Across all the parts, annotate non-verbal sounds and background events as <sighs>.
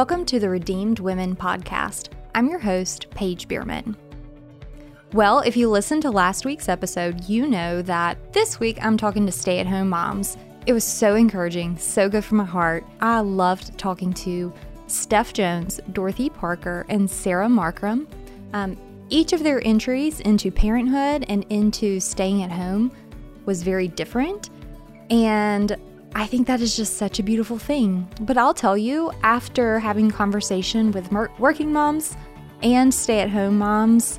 Welcome to the Redeemed Women podcast. I'm your host, Paige Bierman. Well, if you listened to last week's episode, you know that this week I'm talking to stay at home moms. It was so encouraging, so good for my heart. I loved talking to Steph Jones, Dorothy Parker, and Sarah Markram. Um, each of their entries into parenthood and into staying at home was very different. And I think that is just such a beautiful thing. But I'll tell you, after having conversation with working moms and stay-at-home moms,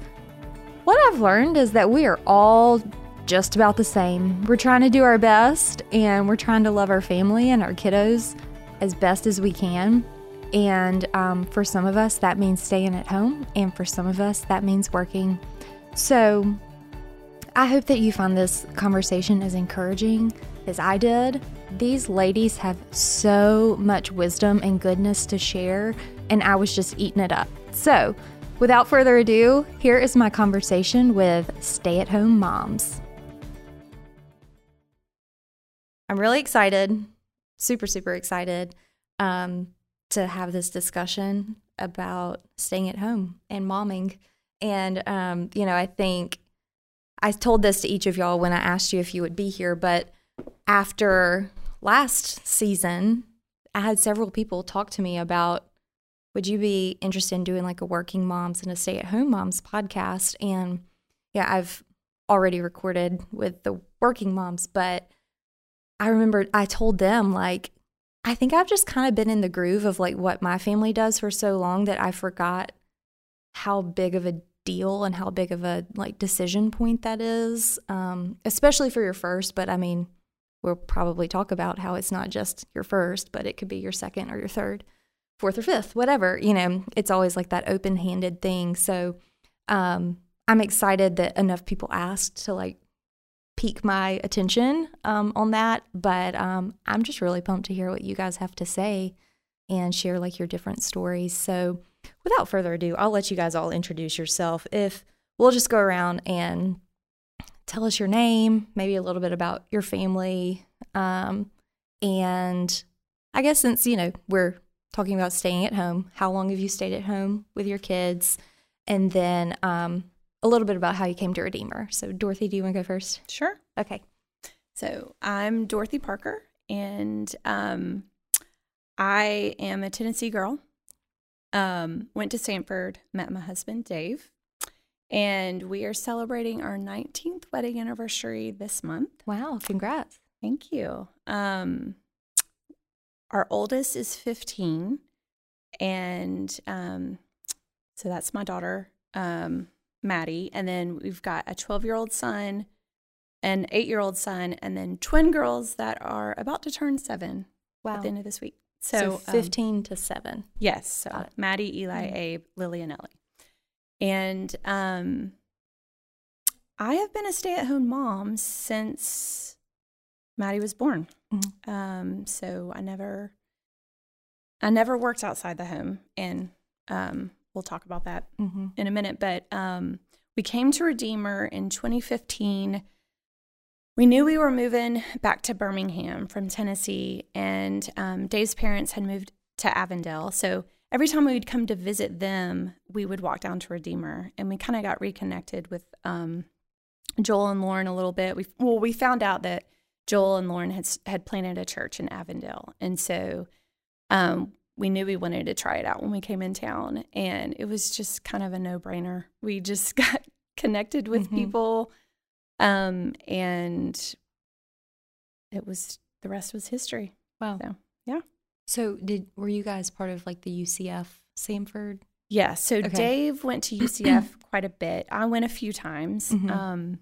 what I've learned is that we are all just about the same. We're trying to do our best and we're trying to love our family and our kiddos as best as we can. And um, for some of us, that means staying at home, and for some of us, that means working. So I hope that you find this conversation as encouraging as I did. These ladies have so much wisdom and goodness to share, and I was just eating it up. So, without further ado, here is my conversation with stay at home moms. I'm really excited, super, super excited um, to have this discussion about staying at home and momming. And, um, you know, I think I told this to each of y'all when I asked you if you would be here, but after last season, I had several people talk to me about would you be interested in doing like a working moms and a stay at home moms podcast? And yeah, I've already recorded with the working moms, but I remember I told them, like, I think I've just kind of been in the groove of like what my family does for so long that I forgot how big of a deal and how big of a like decision point that is, um, especially for your first. But I mean, we'll probably talk about how it's not just your first, but it could be your second or your third, fourth or fifth, whatever. You know, it's always like that open handed thing. So um, I'm excited that enough people asked to like pique my attention um, on that. But um, I'm just really pumped to hear what you guys have to say and share like your different stories. So without further ado, I'll let you guys all introduce yourself. If we'll just go around and tell us your name, maybe a little bit about your family. Um, and I guess since, you know, we're talking about staying at home, how long have you stayed at home with your kids? And then um, a little bit about how you came to Redeemer. So, Dorothy, do you want to go first? Sure. Okay. So, I'm Dorothy Parker, and um, I am a Tennessee girl. Um, went to Samford, met my husband, Dave, and we are celebrating our 19th wedding anniversary this month. Wow, congrats. Thank you. Um, our oldest is 15, and um, so that's my daughter, um, Maddie. And then we've got a 12 year old son, an eight year old son, and then twin girls that are about to turn seven wow. at the end of this week. So, so 15 um, to 7. Yes. So Maddie, Eli, mm-hmm. Abe, Lily, and Ellie. And um, I have been a stay at home mom since Maddie was born. Mm-hmm. Um, so I never, I never worked outside the home, and um, we'll talk about that mm-hmm. in a minute. But um, we came to Redeemer in 2015. We knew we were moving back to Birmingham from Tennessee, and um, Dave's parents had moved to Avondale. So every time we would come to visit them, we would walk down to Redeemer, and we kind of got reconnected with um, Joel and Lauren a little bit. We well, we found out that Joel and Lauren had had planted a church in Avondale, and so um, we knew we wanted to try it out when we came in town, and it was just kind of a no brainer. We just <laughs> got connected with mm-hmm. people, um, and it was the rest was history. Wow. So, yeah. So did were you guys part of like the UCF Samford? Yeah. So okay. Dave went to <clears throat> UCF quite a bit. I went a few times. Mm-hmm. Um,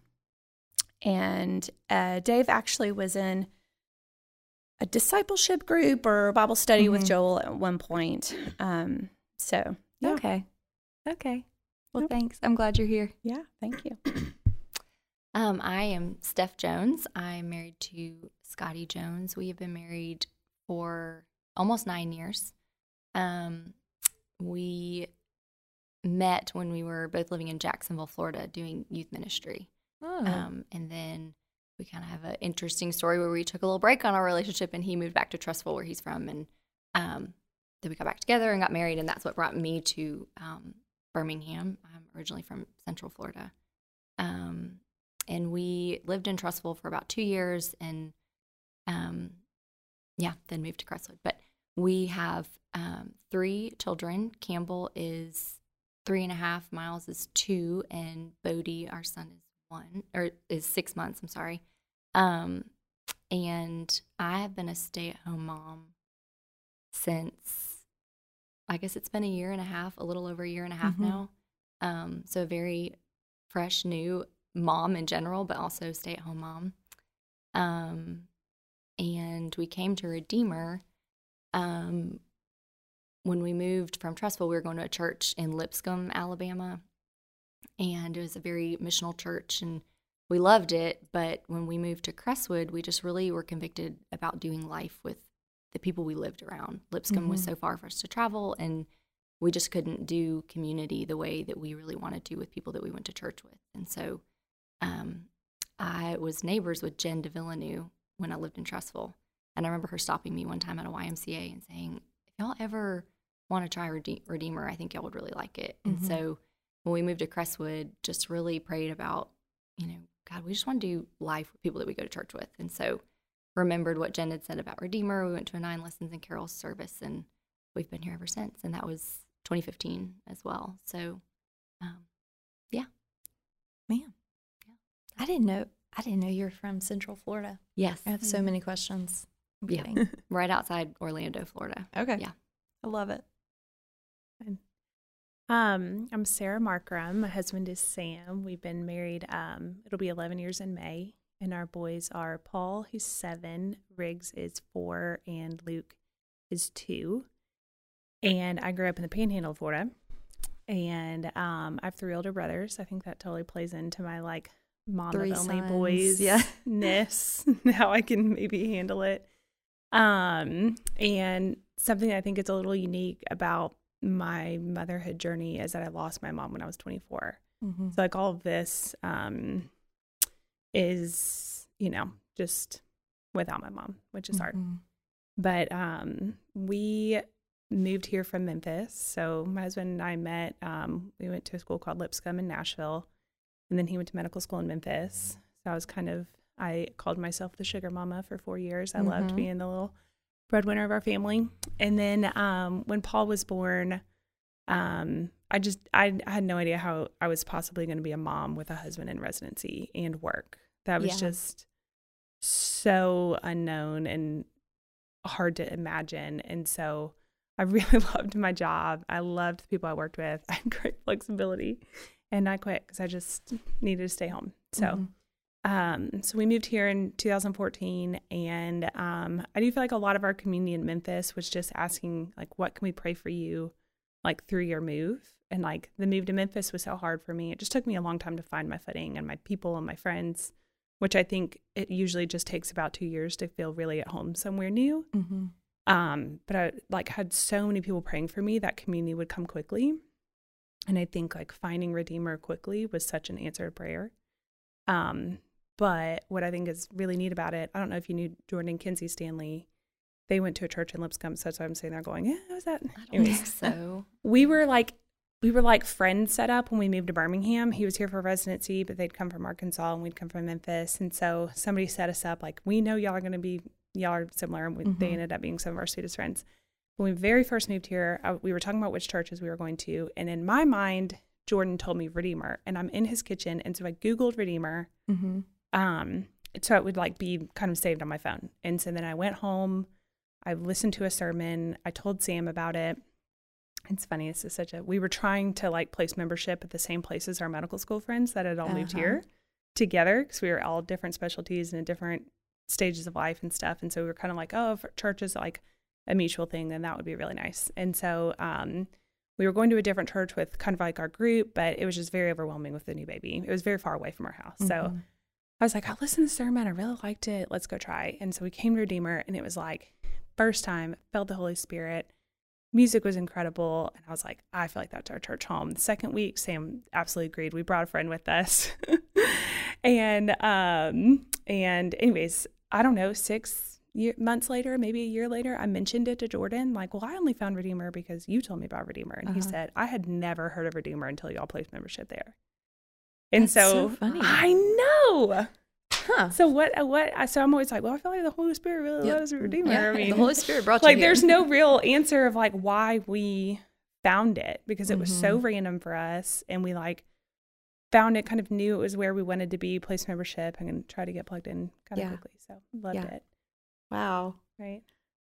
and uh, Dave actually was in a discipleship group or Bible study mm-hmm. with Joel at one point. Um, so yeah. okay, okay. Well, thanks. I'm glad you're here. Yeah, thank you. <clears throat> um, I am Steph Jones. I'm married to Scotty Jones. We have been married for almost nine years. Um, we met when we were both living in Jacksonville, Florida, doing youth ministry. Oh. Um, and then we kind of have an interesting story where we took a little break on our relationship and he moved back to Trussville, where he's from. And um, then we got back together and got married, and that's what brought me to um, Birmingham. I'm originally from Central Florida, um, and we lived in Trussville for about two years, and um, yeah, then moved to Crestwood. But we have um, three children. Campbell is three and a half. Miles is two, and Bodie, our son, is one or is six months. I'm sorry. Um, and I have been a stay-at-home mom since I guess it's been a year and a half, a little over a year and a half Mhm. now. Um, so very fresh, new mom in general, but also stay-at-home mom. Um, and we came to Redeemer. Um, when we moved from Trussville, we were going to a church in Lipscomb, Alabama, and it was a very missional church, and we loved it. But when we moved to Crestwood, we just really were convicted about doing life with the people we lived around. Lipscomb was Mhm. so far for us to travel, and we just couldn't do community the way that we really wanted to with people that we went to church with. And so um, I was neighbors with Jen de Villeneuve when I lived in Trussville. And I remember her stopping me one time at a YMCA and saying, if y'all ever want to try Rede- Redeemer, I think y'all would really like it. And Mhm. so when we moved to Crestwood, just really prayed about, you know, God, we just want to do life with people that we go to church with. And so remembered what Jen had said about Redeemer. We went to a Nine Lessons and Carols service and we've been here ever since. And that was 2015 as well. So, um, yeah. Man, Yeah. I didn't know. I didn't know you're from Central Florida. yes, I have so many questions. I'm Yeah. kidding. <laughs> right outside Orlando, Florida. okay. Yeah. I love it. Um, I'm Sarah Markram. My husband is Sam. We've been married. Um, it'll be 11 years in May, and our boys are Paul, who's seven, Riggs is four, and Luke is two. And I grew up in the Panhandle of Florida, and um, I have three older brothers. I think that totally plays into my like mom Three of only sons, boys yeah. ness, <laughs> how I can maybe handle it. Um, and something I think is a little unique about my motherhood journey is that I lost my mom when I was 24. Mm-hmm. So like all of this um is, you know, just without my mom, which is hard. Mm-hmm. But um we moved here from Memphis. So my husband and I met um we went to a school called Lipscomb in Nashville and then he went to medical school in Memphis. So I was kind of I called myself the sugar mama for 4 years. I loved Mhm. being the little breadwinner of our family. And then um, when Paul was born, um, I just I, I had no idea how I was possibly going to be a mom with a husband in residency and work. That was Yeah. just so unknown and hard to imagine. And so I <laughs> really <laughs> loved my job. I loved the people I worked with. <laughs> I had great flexibility, and I quit because I just needed to stay home. So. Mhm. Um, so we moved here in 2014, and um, I do feel like a lot of our community in Memphis was just asking, like, what can we pray for you, like through your move? And like the move to Memphis was so hard for me. It just took me a long time to find my footing and my people and my friends, which I think it usually just takes about two years to feel really at home somewhere new. Mm-hmm. Um, but I like had so many people praying for me that community would come quickly. And I think like finding Redeemer quickly was such an answered prayer. Um, but what I think is really neat about it, I don't know if you knew Jordan and Kinsey Stanley. They went to a church in Lipscomb, so that's why I'm saying they're going, yeah, how's that? I don't Anyways. think so. <laughs> we were like we were like friends set up when we moved to Birmingham. He was here for residency, but they'd come from Arkansas and we'd come from Memphis. And so somebody set us up like we know y'all are going to be y'all are similar, and we, they Mhm. ended up being some of our sweetest friends. When we very first moved here, I, we were talking about which churches we were going to, and in my mind, Jordan told me Redeemer, and I'm in his kitchen, and so I googled Redeemer, Mm-hmm. um, so it would like be kind of saved on my phone. And so then I went home, I listened to a sermon, I told Sam about it. It's funny, this is such a we were trying to like place membership at the same place as our medical school friends that had all moved Uh-huh. here together because we were all different specialties and in different stages of life and stuff. And so we were kind of like, oh, churches like a mutual thing, then that would be really nice. And so um, we were going to a different church with kind of like our group, but it was just very overwhelming with the new baby. It was very far away from our house. So Mhm. I was like, I listened to the sermon. I really liked it. Let's go try. And so we came to Redeemer, and it was like, first time, felt the Holy Spirit. Music was incredible. And I was like, I feel like that's our church home. The second week, Sam absolutely agreed. We brought a friend with us. <laughs> and, um, and anyways, I don't know, six year, months later, maybe a year later, I mentioned it to Jordan, like, well, I only found Redeemer because you told me about Redeemer. And he Uh-huh. said, I had never heard of Redeemer until y'all placed membership there. And That's so, so funny. I know. Huh. So what? uh, What? So I'm always like, well, I feel like the Holy Spirit really Yeah. loves Redeemer. Yeah, I mean, the Holy Spirit brought <laughs> like, here. there's no <laughs> real answer of like why we found it because it was so Mhm. random for us, and we like found it, kind of knew it was where we wanted to be, place membership, and then try to get plugged in kind of Yeah. quickly. So loved Yeah. it. Wow. Right.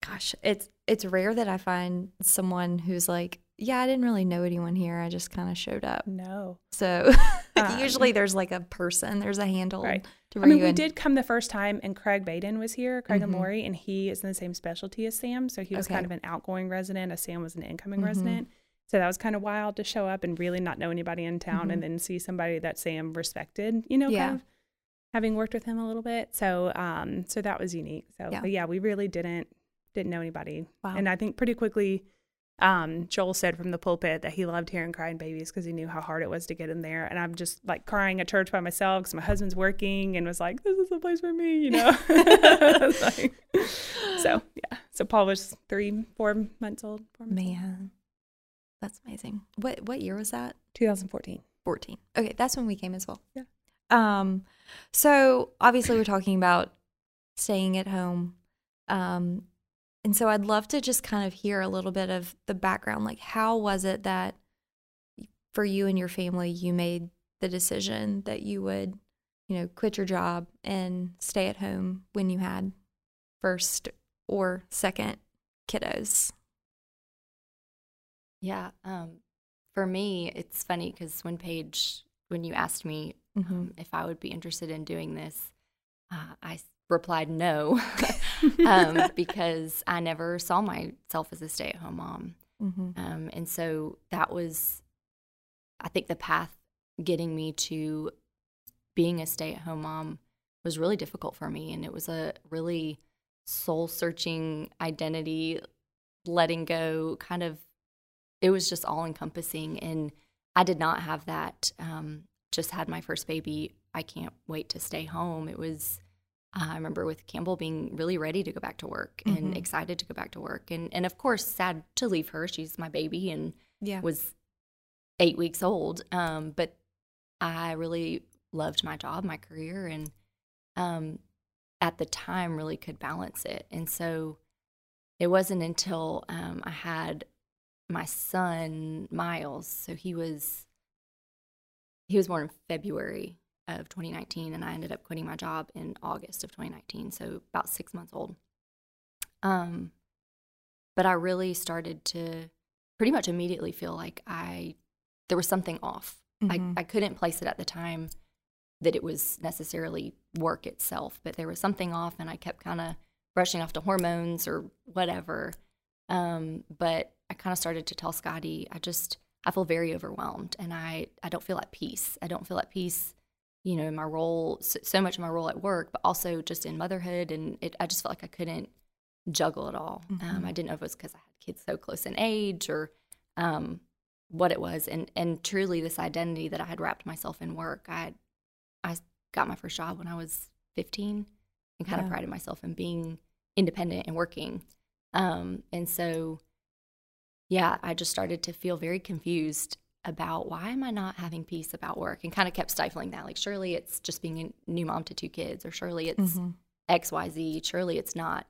Gosh, it's it's rare that I find someone who's like, yeah, I didn't really know anyone here. I just kind of showed up. No. So Um, <laughs> usually there's like a person, there's a handle Right. to I mean, we in. did come the first time, and Craig Baden was here, Craig and Mhm. Lori, and he is in the same specialty as Sam. So he was Okay. kind of an outgoing resident, as Sam was an incoming Mhm. resident. So that was kind of wild to show up and really not know anybody in town, Mhm. and then see somebody that Sam respected. You know, Yeah. kind of having worked with him a little bit. So, um, so that was unique. So, Yeah. yeah, we really didn't didn't know anybody, Wow. and I think pretty quickly. Um, Joel said from the pulpit that he loved hearing crying babies because he knew how hard it was to get in there. And I'm just like crying at church by myself because my husband's working and was like, "This is the place for me," you know. <laughs> Like, so yeah, so Paul was three, four months old. Four months old. Man, that's amazing. What what year was that? 2014. 14. Okay, that's when we came as well. Yeah. Um, so obviously we're talking about staying at home. Um, and so I'd love to just kind of hear a little bit of the background. Like, how was it that for you and your family, you made the decision that you would, you know, quit your job and stay at home when you had first or second kiddos? Yeah. Um, for me, it's funny because when Paige, when you asked me um, if I would be interested in doing this, uh, I replied no, <laughs> um, <laughs> because I never saw myself as a stay-at-home mom, Mm-hmm. um, and so that was, I think, the path getting me to being a stay-at-home mom was really difficult for me, and it was a really soul-searching identity, letting go, kind of. It was just all-encompassing, and I did not have that. Um, just had my first baby. I can't wait to stay home. It was. I remember with Campbell being really ready to go back to work and Mhm. excited to go back to work, and and of course sad to leave her. She's my baby and Yeah. was eight weeks old. Um, but I really loved my job, my career, and um, at the time really could balance it. And so it wasn't until um, I had my son Miles. So he was he was born in February of 2019, and I ended up quitting my job in August of 2019. So about six months old. Um, but I really started to pretty much immediately feel like I there was something off. Mhm. I, I couldn't place it at the time that it was necessarily work itself, but there was something off, and I kept kind of brushing off to hormones or whatever. Um, but I kind of started to tell Scotty, I just I feel very overwhelmed, and I I don't feel at peace. I don't feel at peace, you know, in my role, so, so much in my role at work, but also just in motherhood, and it I just felt like I couldn't juggle it all. Um, Mhm. I didn't know if it was because I had kids so close in age or um, what it was, and and truly this identity that I had wrapped myself in work. I I got my first job when I was 15, and kind Yeah. of prided myself in being independent and working. Um, and so, yeah, I just started to feel very confused about why am I not having peace about work, and kind of kept stifling that. Like, surely it's just being a new mom to two kids, or surely it's Mhm. X, Y, Z. Surely it's not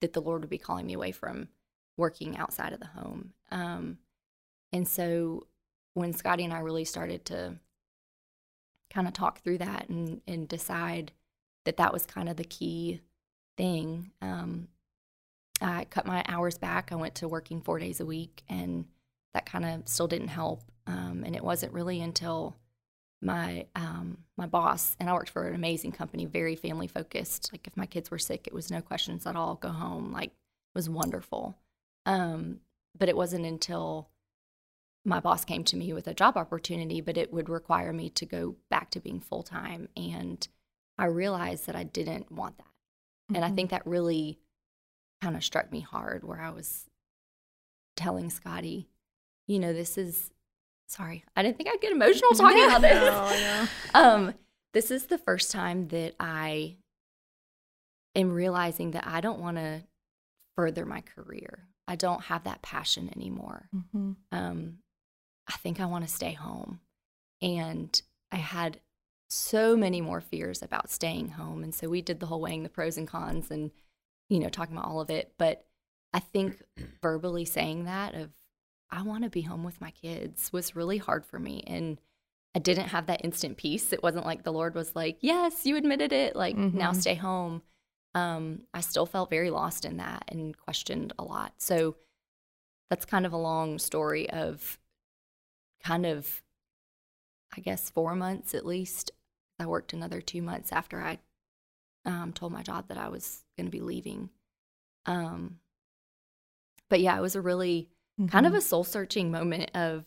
that the Lord would be calling me away from working outside of the home. Um, and so when Scotty and I really started to kind of talk through that and, and decide that that was kind of the key thing, um, I cut my hours back. I went to working four days a week, and that kind of still didn't help. Um, and it wasn't really until my um, my boss and I worked for an amazing company, very family focused. Like if my kids were sick, it was no questions at all. Go home, like it was wonderful. Um, but it wasn't until my boss came to me with a job opportunity, but it would require me to go back to being full time, and I realized that I didn't want that. And I Mhm. think that really kind of struck me hard where I was telling Scotty, you know, this is sorry, I didn't think I'd get emotional talking about this. No. <laughs> Um, this is the first time that I am realizing that I don't want to further my career. I don't have that passion anymore. Mm-hmm. Um, I think I want to stay home. And I had so many more fears about staying home. And so we did the whole weighing the pros and cons and, you know, talking about all of it. But I think <clears throat> verbally saying that of, I want to be home with my kids was really hard for me. And I didn't have that instant peace. It wasn't like the Lord was like, yes, you admitted it. Like, now Mhm. stay home. Um, I still felt very lost in that and questioned a lot. So that's kind of a long story of kind of, I guess, four months at least. I worked another two months after I um, told my job that I was going to be leaving. Um, but yeah, it was a really kind of a soul searching moment of,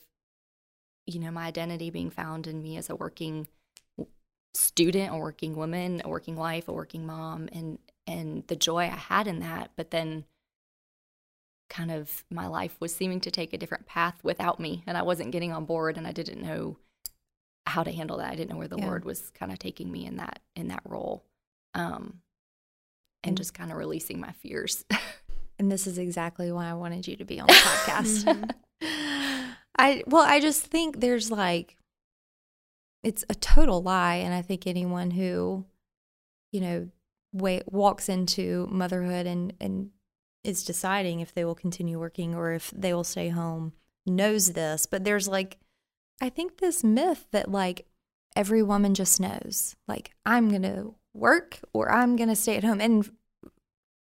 you know, my identity being found in me as a working student, a working woman, a working wife, a working mom, and and the joy I had in that. But then, kind of, my life was seeming to take a different path without me, and I wasn't getting on board, and I didn't know how to handle that. I didn't know where the Yeah. Lord was kind of taking me in that in that role, um, and And- just kind of releasing my fears. <laughs> and this is exactly why I wanted you to be on the podcast. <laughs> Mm-hmm. <laughs> I well, I just think there's like it's a total lie, and I think anyone who, you know, wa walks into motherhood and and is deciding if they will continue working or if they will stay home knows this. But there's like, I think this myth that like every woman just knows, like I'm gonna work or I'm gonna stay at home, and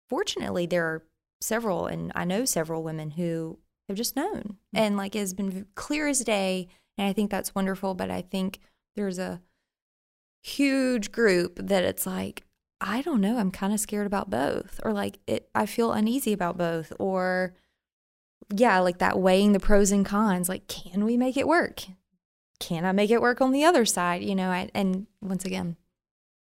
fortunately there are several and i know several women who have just known mm. and like it has been clear as day and i think that's wonderful but i think there's a huge group that it's like i don't know i'm kind of scared about both or like it i feel uneasy about both or yeah like that weighing the pros and cons like can we make it work? Can i make it work on the other side? You know I, and once again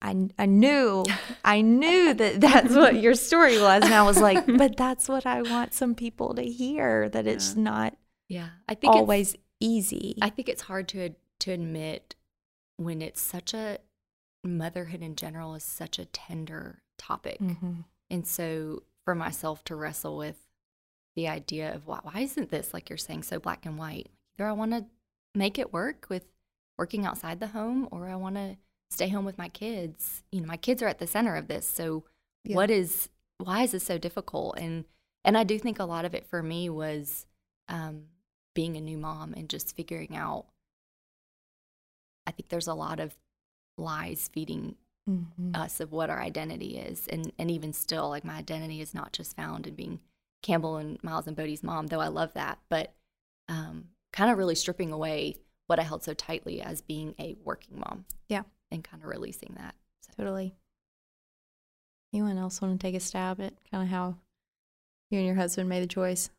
I, I knew I knew that that's what your story was and I was like <laughs> but that's what I want some people to hear that it's Yeah. not yeah, I think it's- always easy. I think it's hard to to admit when it's such a motherhood in general is such a tender topic, Mhm. and so for myself to wrestle with the idea of why, why isn't this like you're saying so black and white? Either I want to make it work with working outside the home, or I want to stay home with my kids. You know, my kids are at the center of this, so Yeah. what is why is this so difficult? And and I do think a lot of it for me was um, being a new mom and just figuring out. I think there's a lot of lies feeding Mhm. us of what our identity is, and and even still, like my identity is not just found in being Campbell and Miles and Bodie's mom, though I love that, but um, kind of really stripping away what I held so tightly as being a working mom. Yeah. And kind of releasing that. So. Totally. Anyone else want to take a stab at kind of how you and your husband made the choice?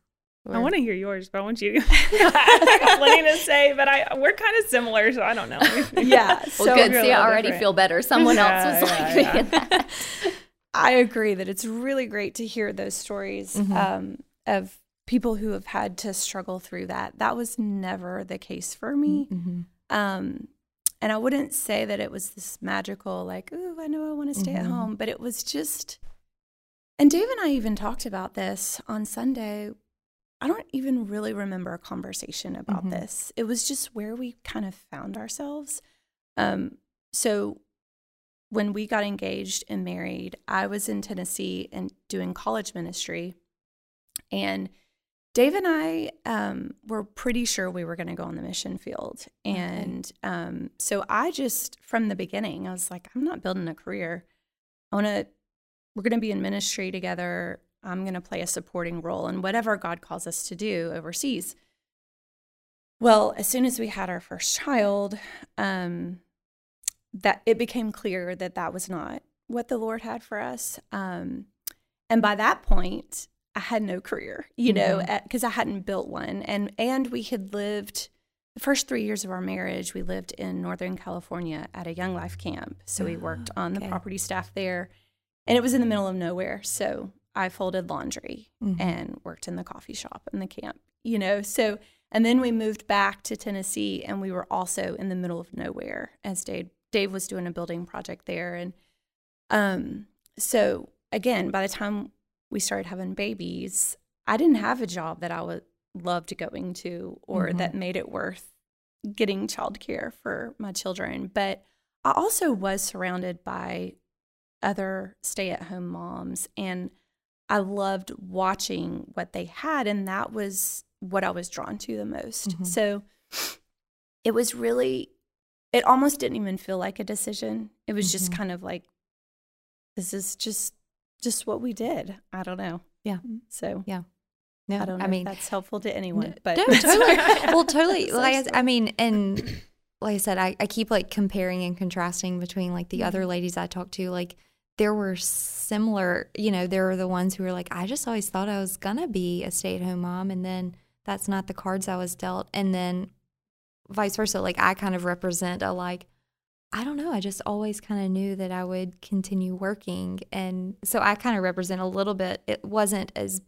I want to hear yours, but I want you. <laughs> <laughs> I got plenty to say, but I we're kind of similar, so I don't know. <laughs> Yeah. Well, So good. See, I already different. feel better. Someone Yeah, else was like yeah, me. yeah. I agree that it's really great to hear those stories Mhm. um, of people who have had to struggle through that. That was never the case for me. Mhm. Um, and I wouldn't say that it was this magical, like, ooh, I know I want to stay at Mhm. home, but it was just. And Dave and I even talked about this on Sunday. I don't even really remember a conversation about Mhm. this. It was just where we kind of found ourselves. Um, so when we got engaged and married, I was in Tennessee and doing college ministry. And Dave and I um, were pretty sure we were going to go on the mission field. And um, so I just, from the beginning, I was like, I'm not building a career. I want to, we're going to be in ministry together. I'm going to play a supporting role in whatever God calls us to do overseas. Well, as soon as we had our first child, um, that it became clear that that was not what the Lord had for us. Um, and by that point, I had no career, you know, because I hadn't built one, and and we had lived the first three years of our marriage. We lived in Northern California at a Young Life camp, so we worked on the okay. property staff there, and it was in the middle of nowhere. So I folded laundry Mhm. and worked in the coffee shop in the camp, you know. So and then we moved back to Tennessee, and we were also in the middle of nowhere as Dave Dave was doing a building project there, and um, so again, by the time we started having babies, I didn't have a job that I would loved going to or Mhm. that made it worth getting childcare for my children. But I also was surrounded by other stay at home moms and I loved watching what they had and that was what I was drawn to the most. Mhm. So it was really it almost didn't even feel like a decision. It was just Mhm. kind of like this is just just what we did. I don't know. Yeah. So Yeah. No, I don't know I mean, if that's helpful to anyone, but no, <laughs> totally. well, totally. <laughs> Like I, I mean, and like I said, I, I keep like comparing and contrasting between like the other Mm-hmm. ladies I talked to. Like there were similar, you know, there were the ones who were like, I just always thought I was gonna be a stay at home mom, and then that's not the cards I was dealt, and then vice versa. Like I kind of represent a like. I don't know. I just always kind of knew that I would continue working. And so I kind of represent a little bit. It wasn't as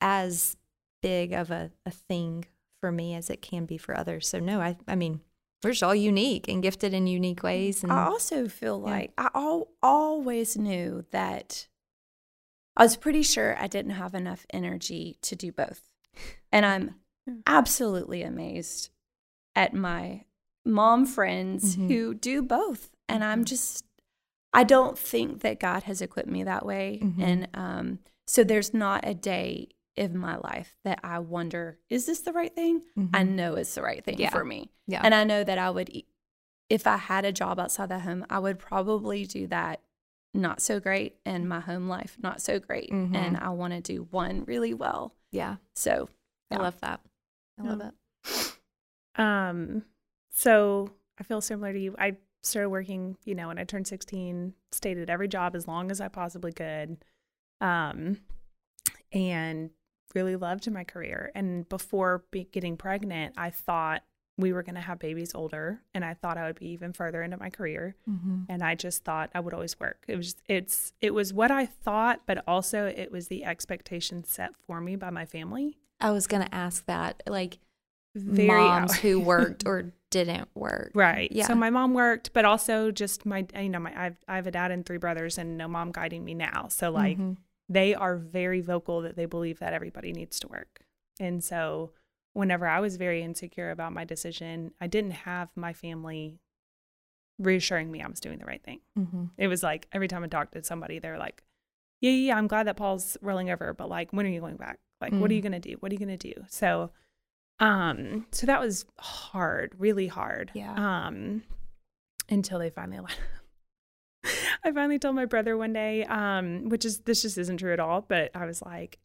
as big of a, a thing for me as it can be for others. So no, I I mean, we're just all unique and gifted in unique mm, ways. And I also feel Yeah. like I al- always knew that I was pretty sure I didn't have enough energy to do both. And I'm <laughs> hmm. absolutely amazed at my mom friends Mhm. who do both. And I'm Mhm. just, I don't think that God has equipped me that way. Mhm. And um, so there's not a day in my life that I wonder, is this the right thing? I Mhm. know it's the right thing Yeah. for me. yeah, And I know that I would, if I had a job outside the home, I would probably do that not so great and my home life not so great. Mhm. And I want to do one really well. yeah, So I love that. I love Yeah. it. Um, so I feel similar to you. I started working, you know, when I turned 16, stayed at every job as long as I possibly could. Um, and really loved my career. And before be- getting pregnant, I thought we were going to have babies older and I thought I would be even further into my career. Mm-hmm. And I just thought I would always work. It was, it's, it was what I thought, but also it was the expectation set for me by my family. I was gonna ask that, like Very moms out- who worked <laughs> or didn't work. Right. Yeah. So my mom worked, but also just my, you know, my I've I have a dad and three brothers, and no mom guiding me now. So like Mhm. they are very vocal that they believe that everybody needs to work, and so whenever I was very insecure about my decision, I didn't have my family reassuring me I was doing the right thing. Mhm. It was like every time I talked to somebody, they're like, "Yeah, yeah, I'm glad that Paul's rolling over, but like, when are you going back? Like, what are you Mm. gonna do? What are you gonna do?" So, um, so that was hard, really hard. Yeah. Um, until they finally let. <laughs> I finally told my brother one day, um, which is this just isn't true at all, but I was like,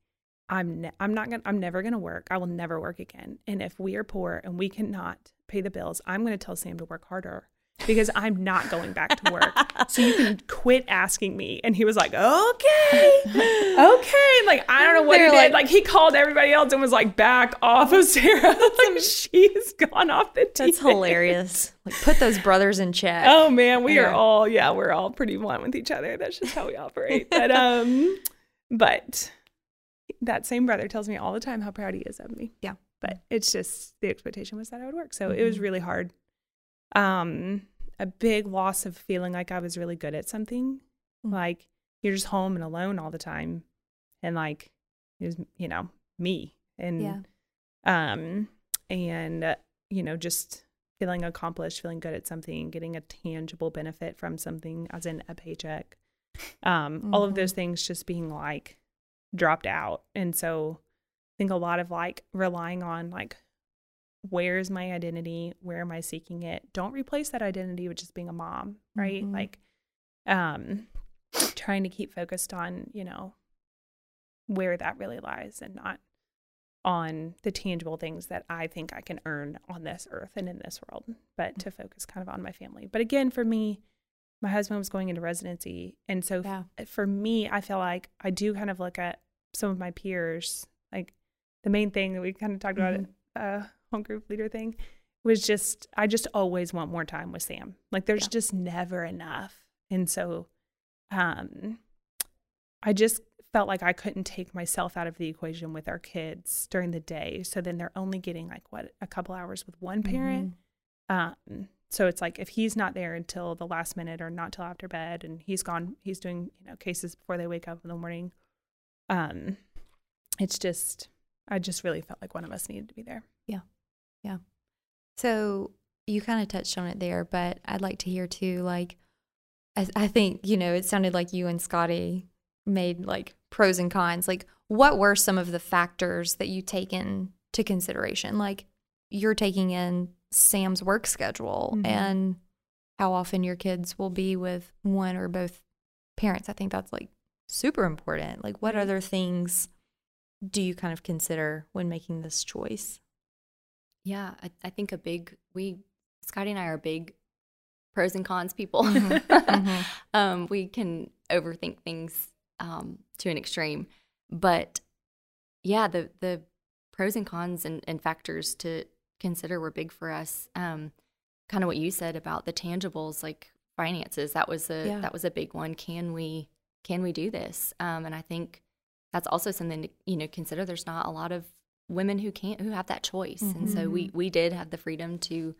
I'm ne- I'm not gonna I'm never gonna work. I will never work again. And if we are poor and we cannot pay the bills, I'm gonna tell Sam to work harder because I'm not going back to work. so you can <laughs> quit asking me. And he was like, okay, <laughs> okay. Like I don't know what They're he did. like- Like he called everybody else and was like, back off of Sarah. <laughs> like she's gone off the That's deep end. hilarious. Like put those brothers in check. Oh man, we are all yeah, we're all pretty blunt with each other. That's just how we operate. But um, but that same brother tells me all the time how proud he is of me. Yeah. But it's just the expectation was that I would work, so it was Mhm. really hard. Um, a big loss of feeling like I was really good at something. Mm. Like you're just home and alone all the time, and like it was you know me and Yeah. um and uh, you know just feeling accomplished feeling good at something getting a tangible benefit from something as in a paycheck um all of Mhm. those things just being like dropped out and so i think a lot of like relying on like where's my identity where am i seeking it don't replace that identity with just being a mom right Mhm. like um trying to keep focused on you know where that really lies and not on the tangible things that I think I can earn on this earth and in this world, but to focus kind of on my family. But again, for me, my husband was going into residency. And so f- for me, I feel like I do kind of look at some of my peers. Like the main thing that we kind of talked about, Mhm. uh, group leader thing, was just, I just always want more time with Sam. Like there's Yeah. just never enough. And so, um, I just felt like I couldn't take myself out of the equation with our kids during the day. So then they're only getting like what a couple hours with one parent. Um, so it's like if he's not there until the last minute or not till after bed and he's gone he's doing you know cases before they wake up in the morning um it's just i just really felt like one of us needed to be there So you kind of touched on it there, but I'd like to hear too. Like, I, I think you know, it sounded like you and Scotty made like pros and cons. Like, what were some of the factors that you take into consideration? Like, you're taking in Sam's work schedule Mhm. and how often your kids will be with one or both parents. I think that's like super important. Like, what other things do you kind of consider when making this choice? Yeah, I, I think a big we Scotty and I are big pros and cons people. Mhm, <laughs> mhm. um, we can overthink things um, to an extreme, but yeah, the the pros and cons and, and factors to consider were big for us. Um, kind of what you said about the tangibles, like finances. That was a Yeah. that was a big one. Can we can we do this? Um, and I think that's also something to you know consider. There's not a lot of women who can't who have that choice, and so we we did have the freedom to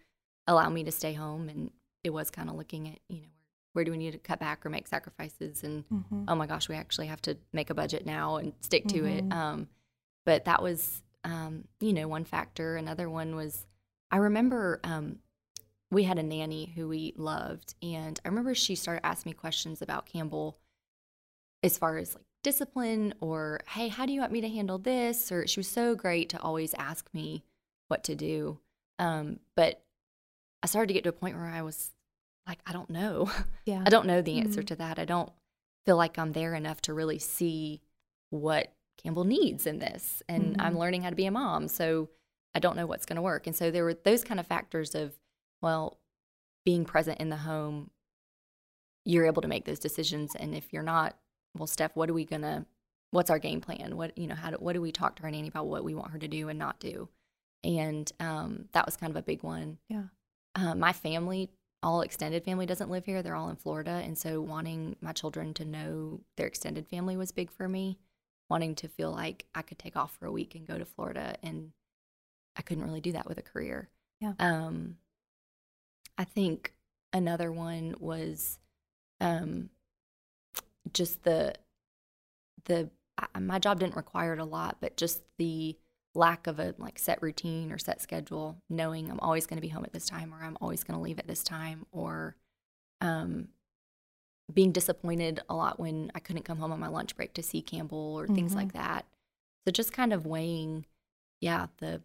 allow me to stay home, and it was kind of looking at you know where do we need to cut back or make sacrifices, and Mhm. oh my gosh, we actually have to make a budget now and stick to Mhm. it. Um, but that was, um, you know, one factor. Another one was, I remember um, we had a nanny who we loved, and I remember she started asking me questions about Campbell, as far as like discipline or hey, how do you want me to handle this? Or she was so great to always ask me what to do. Um, but I started to get to a point where I was like, I don't know. <laughs> Yeah. I don't know the answer Mhm. to that. I don't feel like I'm there enough to really see what Campbell needs in this. And I'm Mhm. learning how to be a mom. So I don't know what's going to work. And so there were those kind of factors of, well, being present in the home, you're able to make those decisions. And if you're not, well, Steph, what are we going to, what's our game plan? What, you know, how do, what do we talk to our nanny about what we want her to do and not do? And um, that was kind of a big one. Yeah. Uh, my family all extended family doesn't live here. They're all in Florida. And so wanting my children to know their extended family was big for me. Wanting to feel like I could take off for a week and go to Florida. And I couldn't really do that with a career. Yeah. Um, I think another one was um, just the, the, I, my job didn't require it a lot, but just the lack of a like set routine or set schedule, knowing I'm always going to be home at this time or I'm always going to leave at this time, or um, being disappointed a lot when I couldn't come home on my lunch break to see Campbell or things Mhm. like that. So just kind of weighing, yeah, the.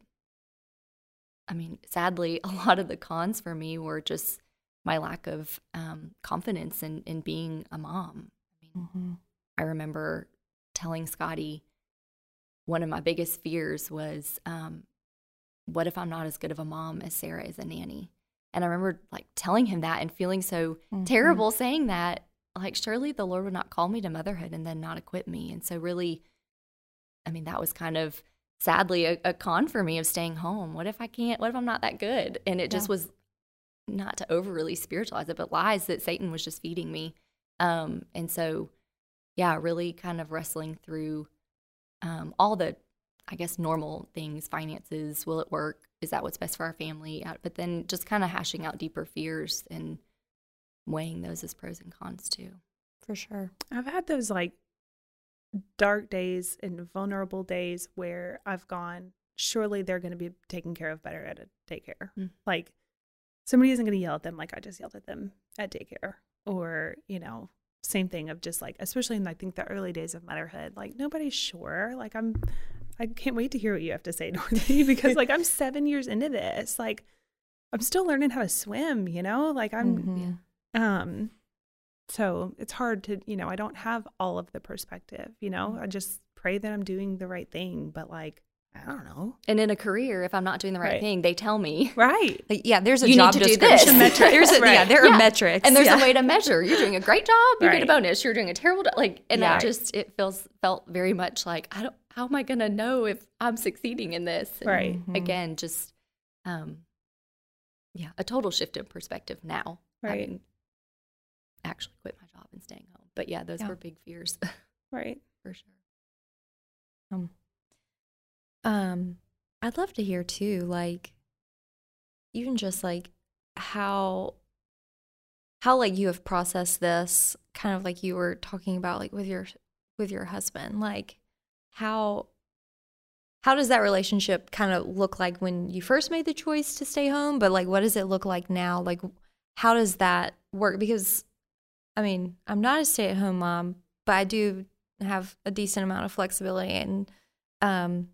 I mean, sadly, <laughs> a lot of the cons for me were just my lack of um, confidence in in being a mom. Mhm. I remember telling Scotty one of my biggest fears was, um, what if I'm not as good of a mom as Sarah is a nanny? And I remember like telling him that and feeling so Mhm. terrible saying that. Like, surely the Lord would not call me to motherhood and then not equip me. And so, really, I mean, that was kind of sadly a, a con for me of staying home. What if I can't? What if I'm not that good? And it just was not to overly spiritualize it, but lies that Satan was just feeding me. Um, and so, yeah, really kind of wrestling through um, all the, I guess, normal things finances. Will it work? Is that what's best for our family? Uh, But then just kind of hashing out deeper fears and weighing those as pros and cons too. For sure. I've had those like dark days and vulnerable days where I've gone, surely they're going to be taken care of better at a daycare. Mm. Like somebody isn't going to yell at them like I just yelled at them at daycare. Or, you know, same thing of just like, especially in I think the early days of motherhood, like nobody's sure. Like I'm, I can't wait to hear what you have to say, <laughs> Dorothy, because like I'm seven years into this. Like I'm still learning how to swim, you know? Like I'm, Mhm. um, so it's hard to, you know, I don't have all of the perspective, you know, I just pray that I'm doing the right thing, but like, I don't know. And in a career, if I'm not doing the right, Right. thing, they tell me. Right. Like, yeah, there's a You need job to do description. this. <laughs> <laughs> There's a, Yeah, Right. there are Yeah. metrics. And there's yeah. a way to measure. You're doing a great job. You get a bonus. You're doing a terrible job. Like, and Yeah. I just it feels felt very much like I don't. How am I going to know if I'm succeeding in this? And Right. Mhm. Again, just um, yeah, a total shift in perspective now. Right. Having actually quit my job and staying home. But yeah, those Yeah. were big fears <laughs> Right. for sure. Um, I'd love to hear too, like, even just like how how like you have processed this kind of like you were talking about like with your with your husband like how how does that relationship kind of look like when you first made the choice to stay home? But like what does it look like now? Like how does that work? Because i mean i'm not a stay-at-home mom but i do have a decent amount of flexibility and um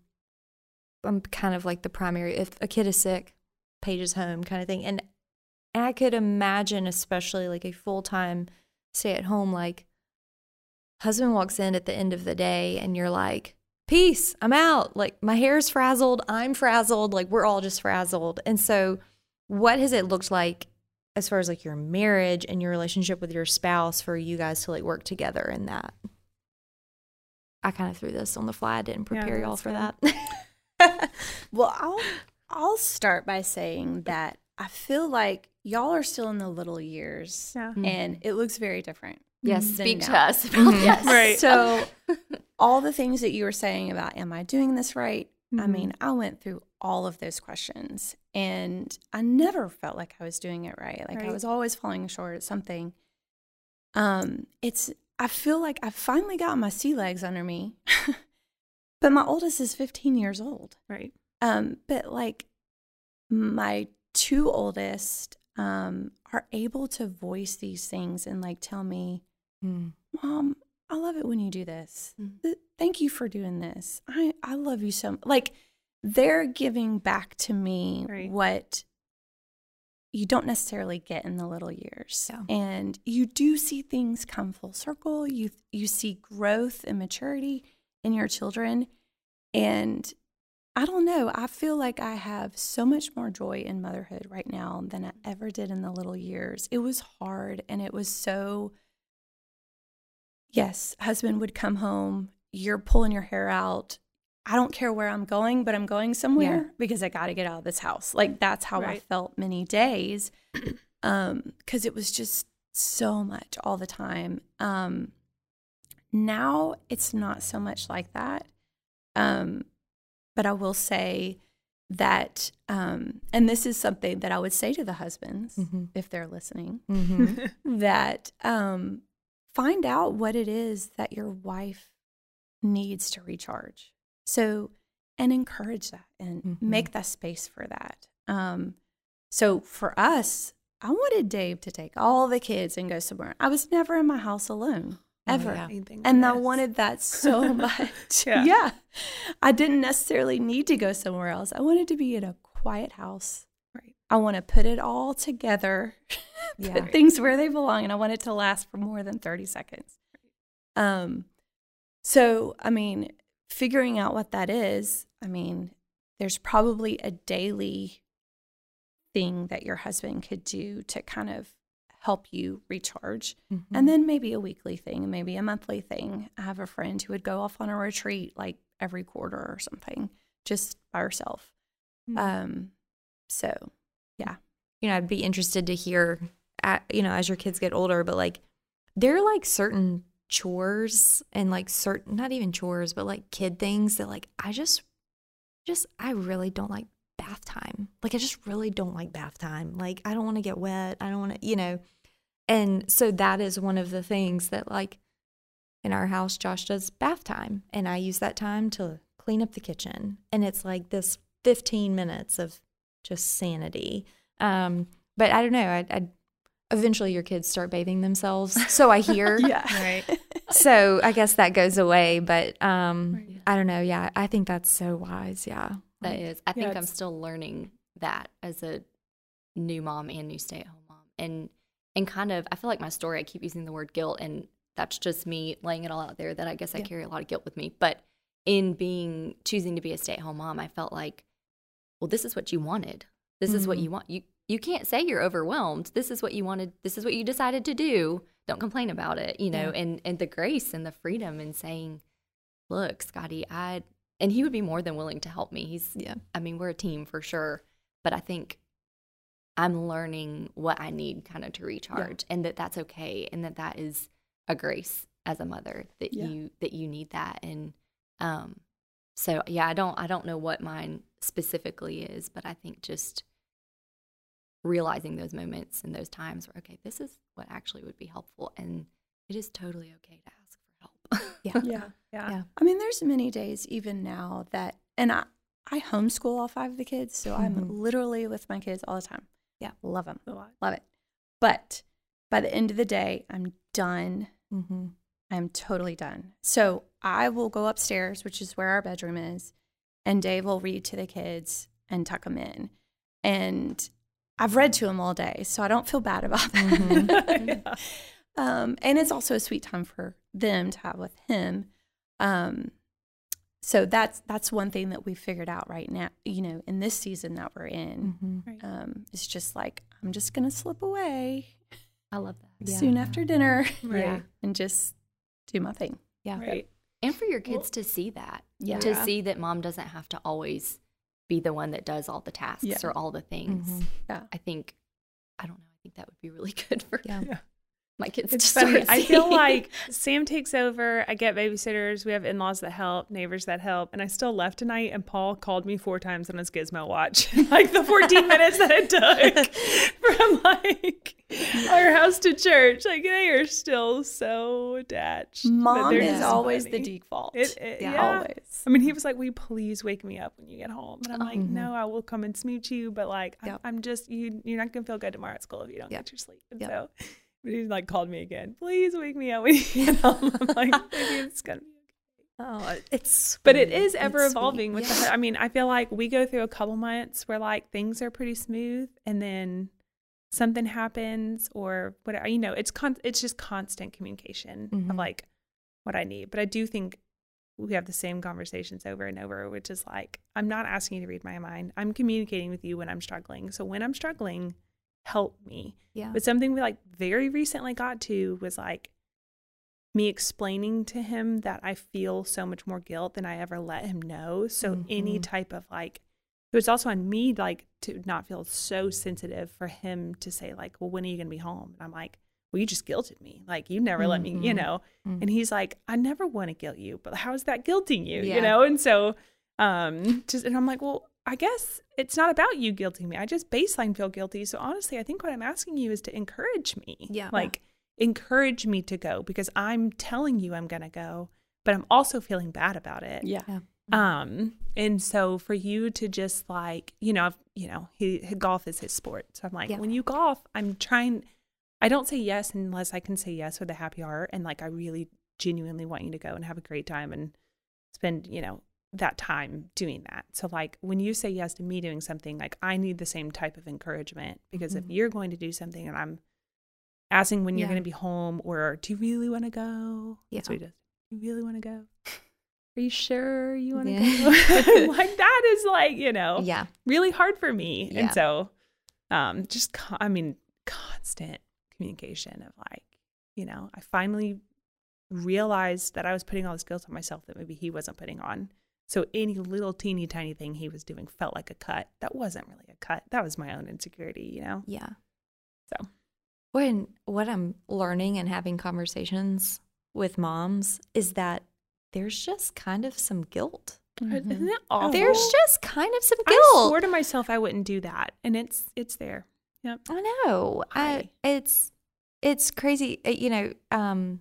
i'm kind of like the primary if a kid is sick Paige is home kind of thing and I could imagine, especially like a full time stay at home, like husband walks in at the end of the day and you're like, peace, I'm out. Like my hair's frazzled, I'm frazzled, like we're all just frazzled. And so, what has it looked like as far as like your marriage and your relationship with your spouse for you guys to like work together in that? I kind of threw this on the fly. I didn't prepare Yeah, y'all for that. <laughs> <laughs> Well, I'll I'll start by saying that I feel like y'all are still in the little years, Yeah. and it looks very different. Yes, than speak to us about <laughs> yes. Right. So, all the things that you were saying about, am I doing this right? I Mhm. mean, I went through all of those questions and I never felt like I was doing it right. Like I was always falling short at something. Um, it's I feel like I finally got my sea legs under me. <laughs> but my oldest is 15 years old. Right. Um, but like my two oldest um are able to voice these things and like tell me, Mm. Mom, I love it when you do this. Th- Thank you for doing this. I, I love you so much. Like they're giving back to me Right. what you don't necessarily get in the little years. Yeah. And you do see things come full circle. You you see growth and maturity in your children. And I don't know, I feel like I have so much more joy in motherhood right now than I ever did in the little years. It was hard and it was so yes, husband would come home, you're pulling your hair out. I don't care where I'm going, but I'm going somewhere because I got to get out of this house. Like that's how I felt many days. Um cuz it was just so much all the time. Um now it's not so much like that. Um but I will say that um and this is something that I would say to the husbands Mhm. if they're listening Mm-hmm. <laughs> that um, find out what it is that your wife needs to recharge. So, and encourage that and Mhm. make that space for that. Um, so, for us, I wanted Dave to take all the kids and go somewhere. I was never in my house alone, Oh, ever. yeah. Anything And like I wanted that so <laughs> much. Yeah. yeah. I didn't necessarily need to go somewhere else. I wanted to be in a quiet house. Right. I want to put it all together, <laughs> Yeah. put things where they belong, and I want it to last for more than 30 seconds. Um, so, I mean, figuring out what that is, I mean, there's probably a daily thing that your husband could do to kind of help you recharge. Mm-hmm. And then maybe a weekly thing, maybe a monthly thing. I have a friend who would go off on a retreat like every quarter or something, just by herself. Mm. Um, so yeah. you know, I'd be interested to hear, at, you know, as your kids get older, but like there are like certain chores and like certain, not even chores, but like kid things that like I just, just, I really don't like bath time. Like I just really don't like bath time. Like I don't want to get wet. I don't want to, you know, and so that is one of the things that like in our house, Josh does bath time and I use that time to clean up the kitchen. And it's like this 15 minutes of just sanity. Um, but I don't know. I, I eventually your kids start bathing themselves, so I hear. <laughs> yeah, Right. <laughs> So I guess that goes away. But um, Right. I don't know. Yeah, I think that's so wise. Yeah. That is. I Yeah, think I'm still learning that as a new mom and new stay at home mom. And and kind of I feel like my story, I keep using the word guilt and that's just me laying it all out there that I guess I Yeah. carry a lot of guilt with me. But in being choosing to be a stay at home mom, I felt like, well, this is what you wanted. This is what Mhm. you want. You you can't say you're overwhelmed. This is what you wanted. This is what you decided to do. Don't complain about it, you know, Yeah. and and the grace and the freedom in saying, look, Scotty, I and he would be more than willing to help me. He's Yeah. I mean, we're a team for sure, but I think I'm learning what I need kind of to recharge and that that's okay and that that is a grace as a mother that Yeah. you that you need that and um so yeah, I don't I don't know what mine specifically is, but I think just realizing those moments and those times where okay, this is what actually would be helpful, and it is totally okay to ask for help. Yeah. <laughs> Yeah. Yeah. Yeah. I mean, there's many days even now that, and I, I homeschool all five of the kids, so I'm Mhm. literally with my kids all the time. Yeah. love them, love it. But by the end of the day, I'm done. Mm-hmm. I'm totally done. So I will go upstairs, which is where our bedroom is, and Dave will read to the kids and tuck them in. And I've read to them all day, so I don't feel bad about that. <laughs> Mhm. um, and it's also a sweet time for them to have with him. Um, so that's that's one thing that we figured out right now. You know, in this season that we're in, Mm-hmm. um, it's just like I'm just gonna slip away I love that. Yeah. soon after dinner Right. <laughs> and just do my thing. Yeah. Right. And for your kids to see that, Yeah. to see that mom doesn't have to always be the one that does all the tasks Yeah. or all the things. Mhm. Yeah. I think, I don't know, I think that would be really <laughs> good for Yeah. My kids It's <laughs> funny. I feel like <laughs> Sam takes over. I get babysitters. We have in laws that help, neighbors that help. And I still left tonight, and Paul called me four times on his Gizmo watch. <laughs> like the 14 minutes that it took from like our house to church. Like they are still so attached. Mom is always the default. It, it- Yeah. yeah. Always. I mean, he was like, "Will you please wake me up when you get home?" And I'm like, Mhm. "No, I will come and smooch you, but like, I'm- I'm, just you. You're not gonna feel good tomorrow at school if you don't Yep. get your sleep." And Yep. so, but he like called me again. Please wake me up when you get <laughs> home. I'm like, <laughs> maybe it's gonna be. Oh, it's But it sweet. is ever It's evolving sweet. with Yeah. the. I mean, I feel like we go through a couple months where like things are pretty smooth, and then something happens or whatever. You know, it's con. It's just constant communication of Mhm. like what I need. But I do think we have the same conversations over and over, which is like, I'm not asking you to read my mind. I'm communicating with you when I'm struggling. So when I'm struggling, help me. Yeah. But something we like very recently got to was like me explaining to him that I feel so much more guilt than I ever let him know. So any Mhm. type of like, it was also on me like to not feel so sensitive for him to say like, well, when are you gonna be home? And I'm like, well, you just guilted me. Like you never let me, you Mhm. know. Mhm. And he's like, I never want to guilt you, but how is that guilting you? Yeah. You know? And so um just and I'm like, well, I guess it's not about you guilting me. I just baseline feel guilty. So honestly, I think what I'm asking you is to encourage me. Yeah. Like encourage me to go because I'm telling you I'm gonna go, but I'm also feeling bad about it. Yeah. Yeah. Um, and so for you to just like, you know, you know, he, golf is his sport. So I'm like, Yeah. when you golf, I'm trying. I don't say yes unless I can say yes with a happy heart, and like I really genuinely want you to go and have a great time and spend, you know, that time doing that. So like when you say yes to me doing something, like I need the same type of encouragement because if Mhm. you're going to do something and I'm asking when you're going to be home or do you really want to go? Yeah. That's what he does. Do you really want to go? Are you sure you want to Yeah. <laughs> go? <laughs> like that is like, you know, Yeah. really hard for me. Yeah. And so um just co- I mean constant communication of like, you know, I finally realized that I was putting all this guilt on myself that maybe he wasn't putting on. So any little teeny tiny thing he was doing felt like a cut. That wasn't really a cut. That was my own insecurity, you know. Yeah. So When what I'm learning and having conversations with moms is that there's just kind of some guilt. isn't it awful? There's just kind of some guilt. I swore to myself I wouldn't do that, and it's it's there. Yep. I know. I it's it's crazy. Uh, You know, um,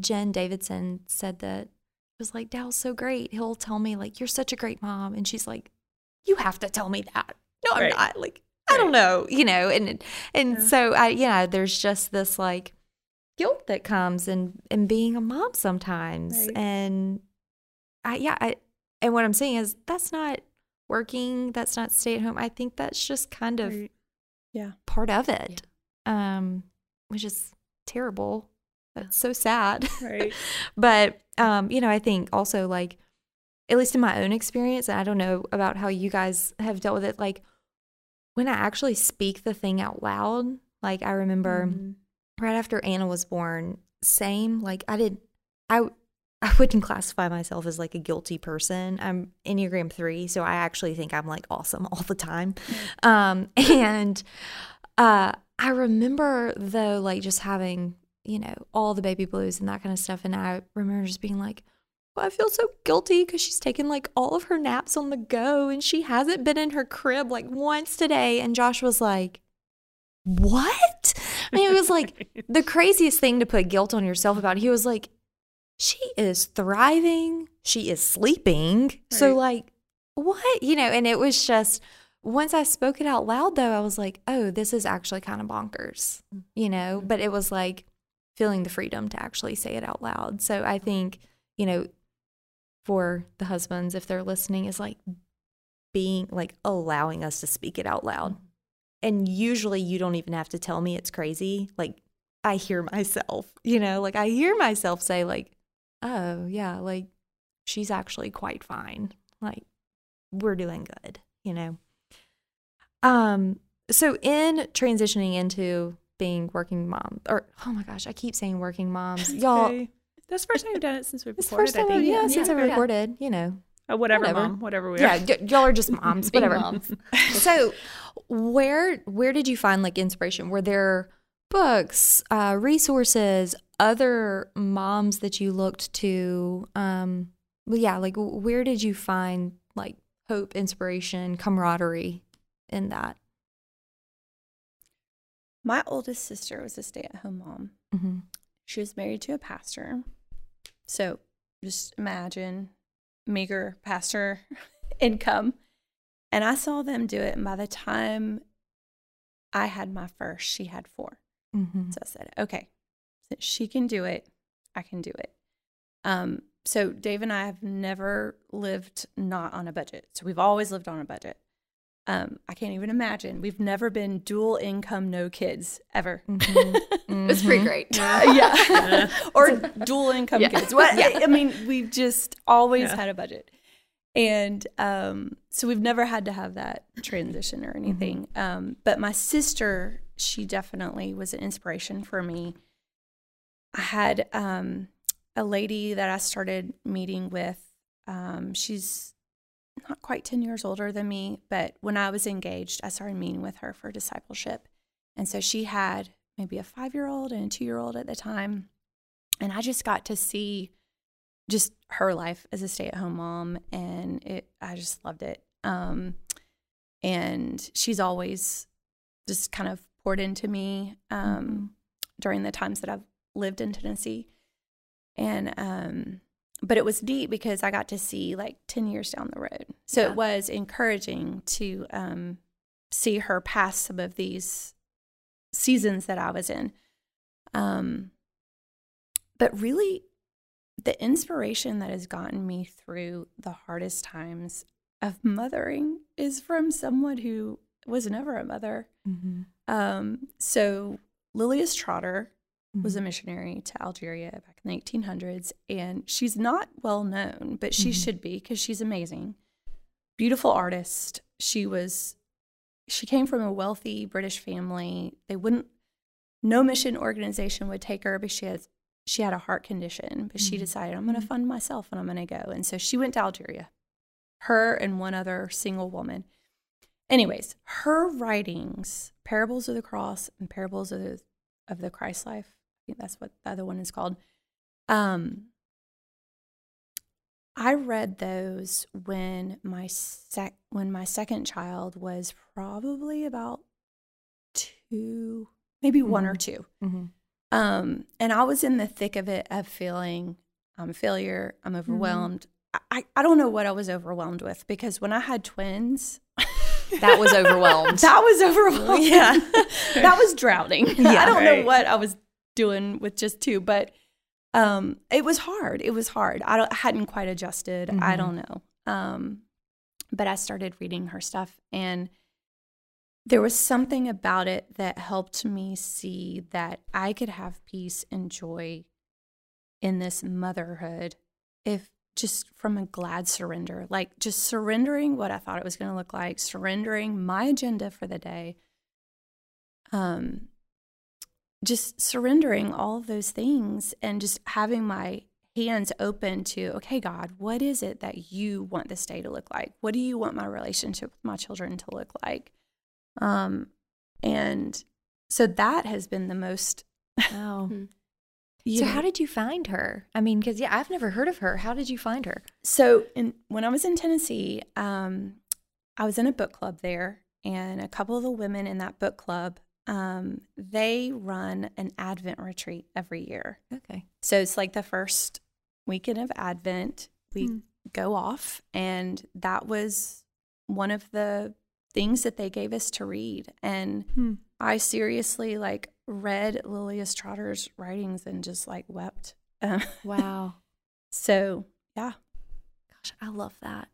Jen Davidson said that it was like Dow's so great. He'll tell me like you're such a great mom, and she's like, you have to tell me that. No, I'm Right. not. Like I don't know. You know, and and Yeah. so I yeah, there's just this like guilt that comes and and being a mom sometimes, Right. and I yeah I and what I'm saying is that's not working. That's not stay at home. I think that's just kind of Right. Yeah. part of it, um, which is terrible. That's so sad. <laughs> Right. but um, you know, I think also like, at least in my own experience, and I don't know about how you guys have dealt with it. Like when I actually speak the thing out loud, like I remember Mhm. right after Anna was born, same. Like I did, I I wouldn't classify myself as like a guilty person. I'm Enneagram three, so I actually think I'm like awesome <laughs> all the time. Um, and uh, I remember though, like just having you know all the baby blues and that kind of stuff, and I remember just being like. Well, I feel so guilty because she's taken like all of her naps on the go and she hasn't been in her crib like once today. And Josh was like, what? I mean, it was like <laughs> the craziest thing to put guilt on yourself about. He was like, she is thriving, she is sleeping. So, like, what? You know, and it was just, once I spoke it out loud, though, I was like, oh, this is actually kind of bonkers, mm. you know? But it was like feeling the freedom to actually say it out loud. So, I think, you know, for the husbands, if they're listening, is like being like allowing us to speak it out loud. And usually you don't even have to tell me it's crazy. Like I hear myself, you know, like I hear myself say like, "Oh, yeah, like she's actually quite fine. Like we're doing good, you know." Um so in transitioning into being working mom or oh my gosh, I keep saying working moms. Y'all Okay. That's the first time we've done it since we've recorded. first I time, think. yeah, since I Yeah. recorded, you know. Uh, whatever, Whatever. mom. Whatever we Yeah, are. y- y'all are just moms, whatever. moms. <laughs> <laughs> so where where did you find like inspiration were there books uh resources other moms that you looked to um well, yeah like where did you find like hope inspiration camaraderie in that My oldest sister was a stay at home mom. mm-hmm. She was married to a pastor. So just imagine meager pastor <laughs> income. And I saw them do it. And by the time I had my first, she had four. Mm-hmm. So I said, okay, since she can do it, I can do it. Um, so Dave and I have never lived not on a budget. So we've always lived on a budget. Um, I can't even imagine. We've never been dual income, no kids ever. <laughs> Mhm. It's pretty great. yeah. <laughs> <laughs> or dual income Yeah. kids. What? I mean, we've just always Yeah. had a budget. And um, so we've never had to have that transition or anything. Um, but my sister, she definitely was an inspiration for me. I had um, a lady that I started meeting with. Um, she's not quite 10 years older than me, but when I was engaged, I started meeting with her for discipleship. And so she had maybe a five year old and a two year old at the time. And I just got to see just her life as a stay at home mom. And it, I just loved it. Um, and she's always just kind of poured into me um, during the times that I've lived in Tennessee. And, um, but it was deep because I got to see like 10 years down the road. So Yeah. it was encouraging to um, see her pass some of these seasons that I was in. Um, but really, the inspiration that has gotten me through the hardest times of mothering is from someone who was never a mother. Mhm. Um, so Lilias Trotter was a Mhm. missionary to Algeria back in the 1800s, and she's not well known, but she Mhm. should be because she's amazing. Beautiful artist. She was. She came from a wealthy British family. They wouldn't. No mission organization would take her because she has. She had a heart condition, but she Mhm. decided I'm going to fund myself and I'm going to go. And so she went to Algeria. Her and one other single woman. Anyways, her writings, Parables of the Cross and Parables of the of the Christ Life, think that's what the other one is called. Um, I read those when my sec when my second child was probably about two, maybe one or Mhm. two. Mhm. Um, and I was in the thick of it of feeling I'm a failure, I'm overwhelmed. I, I, I don't know what I was overwhelmed with because when I had twins, <laughs> that was overwhelmed that was overwhelmed. Yeah. <laughs> that was drowning. <laughs> Yeah, I don't Right. know what I was doing with just two, but um, it was hard. It was hard. I, don't, I hadn't quite adjusted. I Mhm. don't know. Um, but I started reading her stuff, and there was something about it that helped me see that I could have peace and joy in this motherhood if just from a glad surrender, like just surrendering what I thought it was going to look like, surrendering my agenda for the day, um, just surrendering all of those things and just having my hands open to, okay, God, what is it that you want this day to look like? What do you want my relationship with my children to look like? Um, and so that has been the most. wow <laughs> you so how did you find her i mean because yeah i've never heard of her how did you find her So, in, when I was in Tennessee, um, I was in a book club there, and a couple of the women in that book club um, they run an Advent retreat every year. Okay. So it's like the first weekend of Advent. We Hmm. go off, and that was one of the things that they gave us to read. And Hmm. I seriously like read Lilias Trotter's writings and just like wept. <laughs> Wow. so yeah, Gosh, I love that.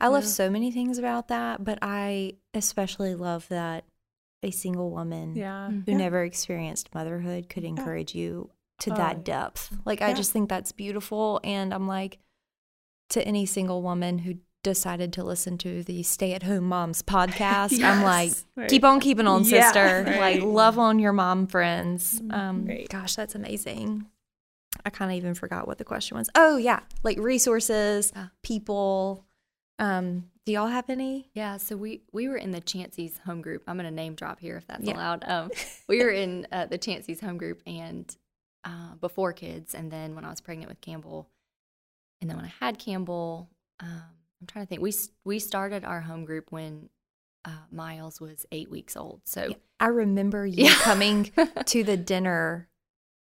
I love Yeah. so many things about that, but I especially love that a single woman Yeah. Mm. who Yeah. never experienced motherhood could encourage you to Oh, that depth. Like, I just think that's beautiful. And I'm like, to any single woman who decided to listen to the Stay at Home Moms podcast, I'm <laughs> like, Right. keep on keeping on, Yeah, sister. <laughs> Like, love on your mom friends. Um, Right. Gosh, that's amazing. I kind of even forgot what the question was. Oh, yeah. Like resources, people. Um, do y'all have any? Yeah, so we we were in the Chancey's home group. I'm gonna name drop here if that's Yeah. allowed. Um, we were in uh, the Chancey's home group and uh, before kids, and then when I was pregnant with Campbell, and then when I had Campbell, um, I'm trying to think. We we started our home group when uh, Miles was eight weeks old. So I remember you Yeah. coming <laughs> to the dinner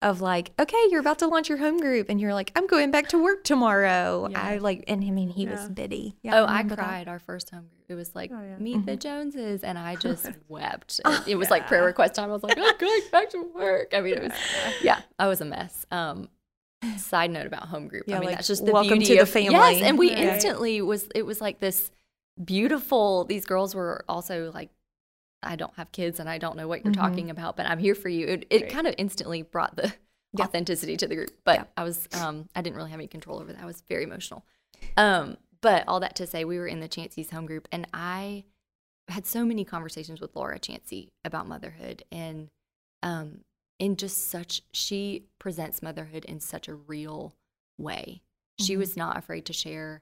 of like, okay, you're about to launch your home group, and you're like, I'm going back to work tomorrow. Yeah. I like, and I mean, he was Yeah. bitty. oh, I remember that. cried our first home group. It was like Oh, yeah. meet the Mhm. Joneses, and I just <laughs> wept. Oh, It, it was like prayer request time. I was like, I'm going back to work. I mean, it was yeah, I was a mess. Um, side note about home group. Yeah, I mean, like, that's just the welcome beauty to the of family. Yes, and we Right. instantly was. It was like this beautiful. These girls were also like, I don't have kids, and I don't know what you're Mhm. talking about, but I'm here for you. It, it Right. kind of instantly brought the Yeah. authenticity to the group. But Yeah. I was, um, I didn't really have any control over that. I was very emotional. Um, but all that to say, we were in the Chancey's home group, and I had so many conversations with Laura Chancey about motherhood, and um, in just such she presents motherhood in such a real way. She Mhm. was not afraid to share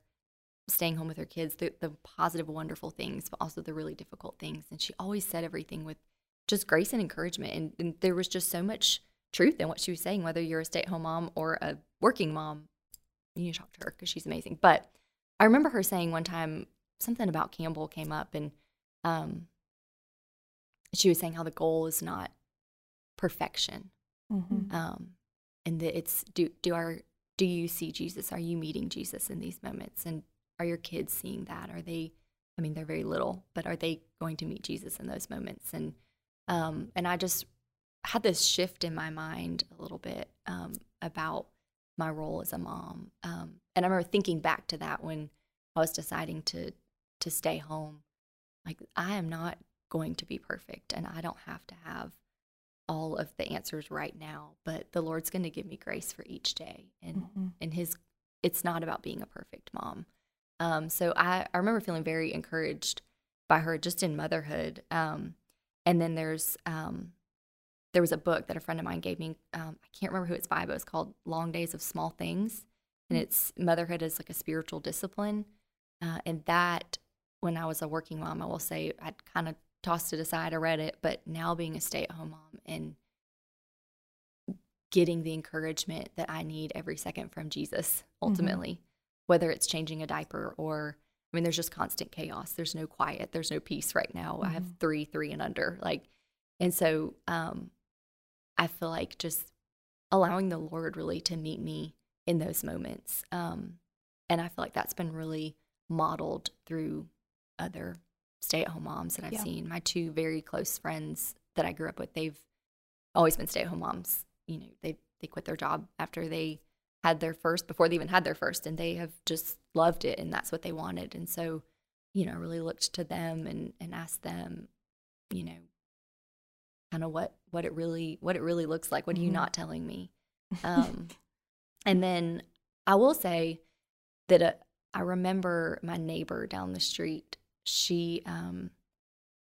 staying home with her kids, the, the positive, wonderful things, but also the really difficult things. And she always said everything with just grace and encouragement. And, and there was just so much truth in what she was saying, whether you're a stay at home mom or a working mom. You need to talk to her because she's amazing. But I remember her saying one time something about Campbell came up, and um, she was saying how the goal is not perfection, Mhm. um, and that it's do do our do you see Jesus? Are you meeting Jesus in these moments? And are your kids seeing that? Are they? I mean, they're very little, but are they going to meet Jesus in those moments? And um, and I just had this shift in my mind a little bit um, about my role as a mom. Um, and I remember thinking back to that when I was deciding to to stay home. Like I am not going to be perfect, and I don't have to have all of the answers right now. But the Lord's going to give me grace for each day, and Mhm. and His. It's not about being a perfect mom. Um, so I I remember feeling very encouraged by her just in motherhood. Um, and then there's um, there was a book that a friend of mine gave me. Um, I can't remember who it's by, but it's called Long Days of Small Things, and it's motherhood is like a spiritual discipline. Uh, and that, when I was a working mom, I will say I'd kind of tossed it aside. I read it, but now being a stay-at-home mom and getting the encouragement that I need every second from Jesus, ultimately, whether it's changing a diaper or I mean, there's just constant chaos. There's no quiet. There's no peace right now. I have Mhm. three, three and under. Like, and so um, I feel like just allowing the Lord really to meet me in those moments. Um, and I feel like that's been really modeled through other stay at home moms that I've Yeah. seen. My two very close friends that I grew up with, they've always been stay at home moms. You know, they they quit their job after they had their first, before they even had their first, and they have just loved it, and that's what they wanted. And so, you know, I really looked to them and and asked them, you know, kind of what what it really what it really looks like. What are you Mhm. not telling me? <laughs> Um, and then I will say that uh, I remember my neighbor down the street. She um,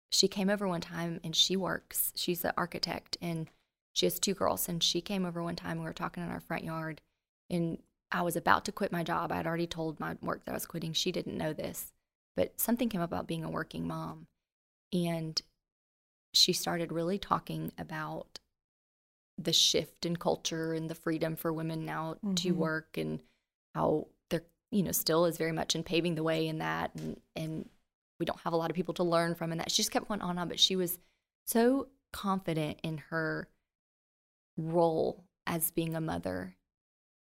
she came over one time and she works. She's an architect and she has two girls. And she came over one time. We were talking in our front yard, and I was about to quit my job. I had already told my work that I was quitting. She didn't know this, but something came up about being a working mom, and she started really talking about the shift in culture and the freedom for women now to Mhm. work and how there you know still is very much in paving the way in that and and we don't have a lot of people to learn from and that she just kept going on and on but she was so confident in her role as being a mother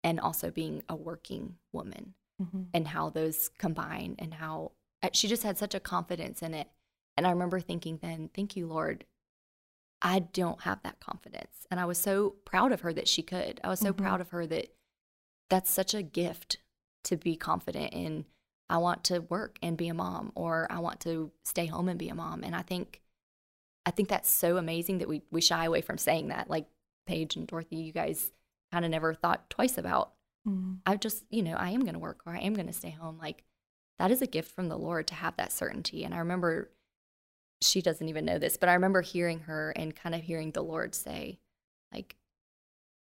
and also being a working woman Mm-hmm. and how those combine and how uh, she just had such a confidence in it. And I remember thinking then, thank you, Lord. I don't have that confidence. And I was so proud of her that she could. I was so Mhm. proud of her that that's such a gift to be confident in. I want to work and be a mom, or I want to stay home and be a mom. And I think, I think that's so amazing that we we shy away from saying that. Like Paige and Dorothy, you guys kind of never thought twice about Mm-hmm. I just, you know, I am going to work or I am going to stay home. Like that is a gift from the Lord to have that certainty. And I remember she doesn't even know this, but I remember hearing her and kind of hearing the Lord say, like,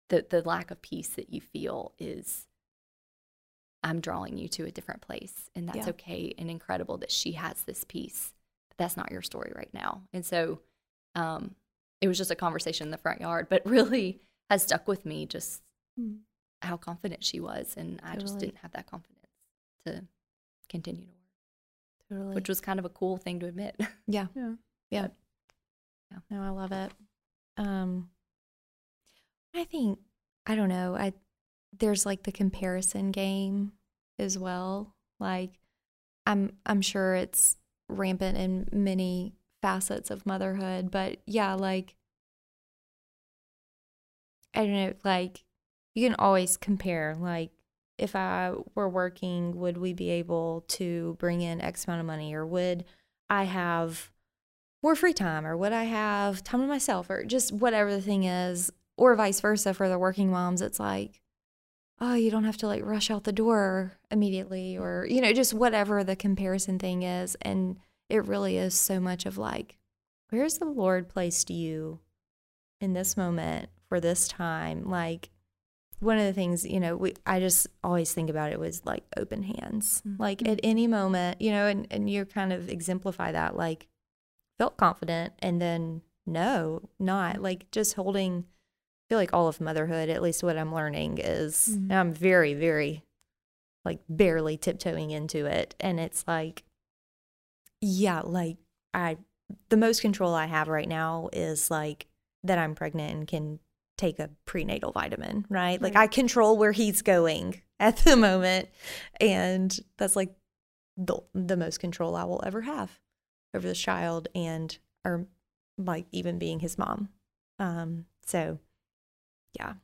the the lack of peace that you feel is I'm drawing you to a different place. And that's Yeah. okay and incredible that she has this peace. But that's not your story right now. And so um it was just a conversation in the front yard, but <laughs> really has stuck with me just Mm. how confident she was and i just didn't have that confidence to continue to work Totally. which was kind of a cool thing to admit <laughs> yeah. Yeah. Yeah. But, yeah. No, I love it. Um I think I don't know. I there's like the comparison game as well. Like I'm I'm sure it's rampant in many facets of motherhood, but yeah, like I don't know, like you can always compare like if I were working, would we be able to bring in X amount of money or would I have more free time or would I have time to myself or just whatever the thing is, or vice versa for the working moms. It's like, oh, you don't have to like rush out the door immediately or, you know, just whatever the comparison thing is. And it really is so much of like, where's the Lord placed you in this moment for this time? Like, one of the things you know we i just always think about it was like open hands Mhm. like at any moment you know and, and you kind of exemplify that like felt confident and then no not like just holding i feel like all of motherhood at least what i'm learning is Mhm. i'm very very like barely tiptoeing into it and it's like yeah like i the most control i have right now is like that i'm pregnant and can take a prenatal vitamin right? Like i control where he's going <laughs> at the moment and that's like the, the most control i will ever have over this child and or like even being his mom. Um so yeah.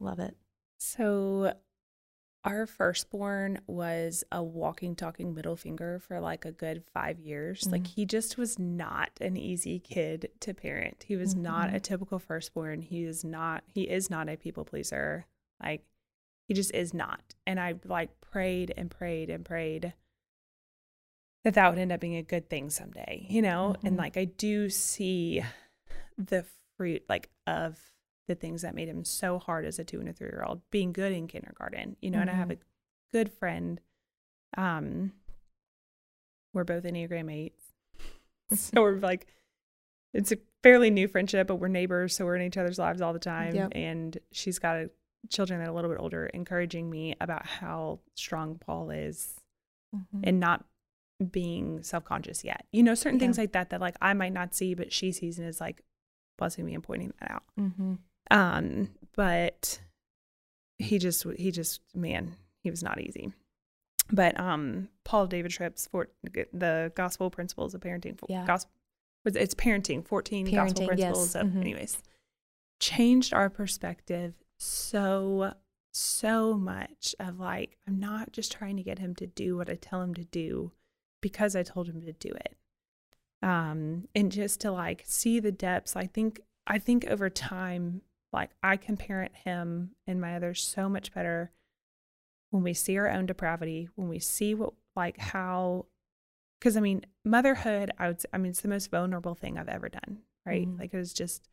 Love it. So, our firstborn was a walking, talking middle finger for like a good five years. Like, Mhm. he just was not an easy kid to parent. He was not a typical firstborn. He is not, he is not a people pleaser. Like, he just is not. And I like prayed and prayed and prayed that that would end up being a good thing someday, you know? And Mhm. like, I do see the fruit, like, of the things that made him so hard as a two and a three year old being good in kindergarten you know and i have a good friend um we're both enneagram eights <laughs> so we're like it's a fairly new friendship but we're neighbors so we're in each other's lives all the time Yep. and she's got a, children that are a little bit older encouraging me about how strong paul is Mhm. and not being self-conscious yet you know certain Yeah. things like that that like i might not see but she sees and is like blessing me and pointing that out Mhm. Um, but he just he just man, he was not easy. But um, Paul David Tripp's for the Gospel Principles of Parenting. Yeah. Gospel, it's parenting. Fourteen Gospel Parenting, yes. Principles. Of, Mhm. Anyways, changed our perspective so so much. Of like, I'm not just trying to get him to do what I tell him to do because I told him to do it. Um, and just to like see the depths. I think I think over time, like I can parent him and my others so much better when we see our own depravity, when we see what like how because I mean, motherhood, I would say, I mean, it's the most vulnerable thing I've ever done, right? Mhm. Like it was just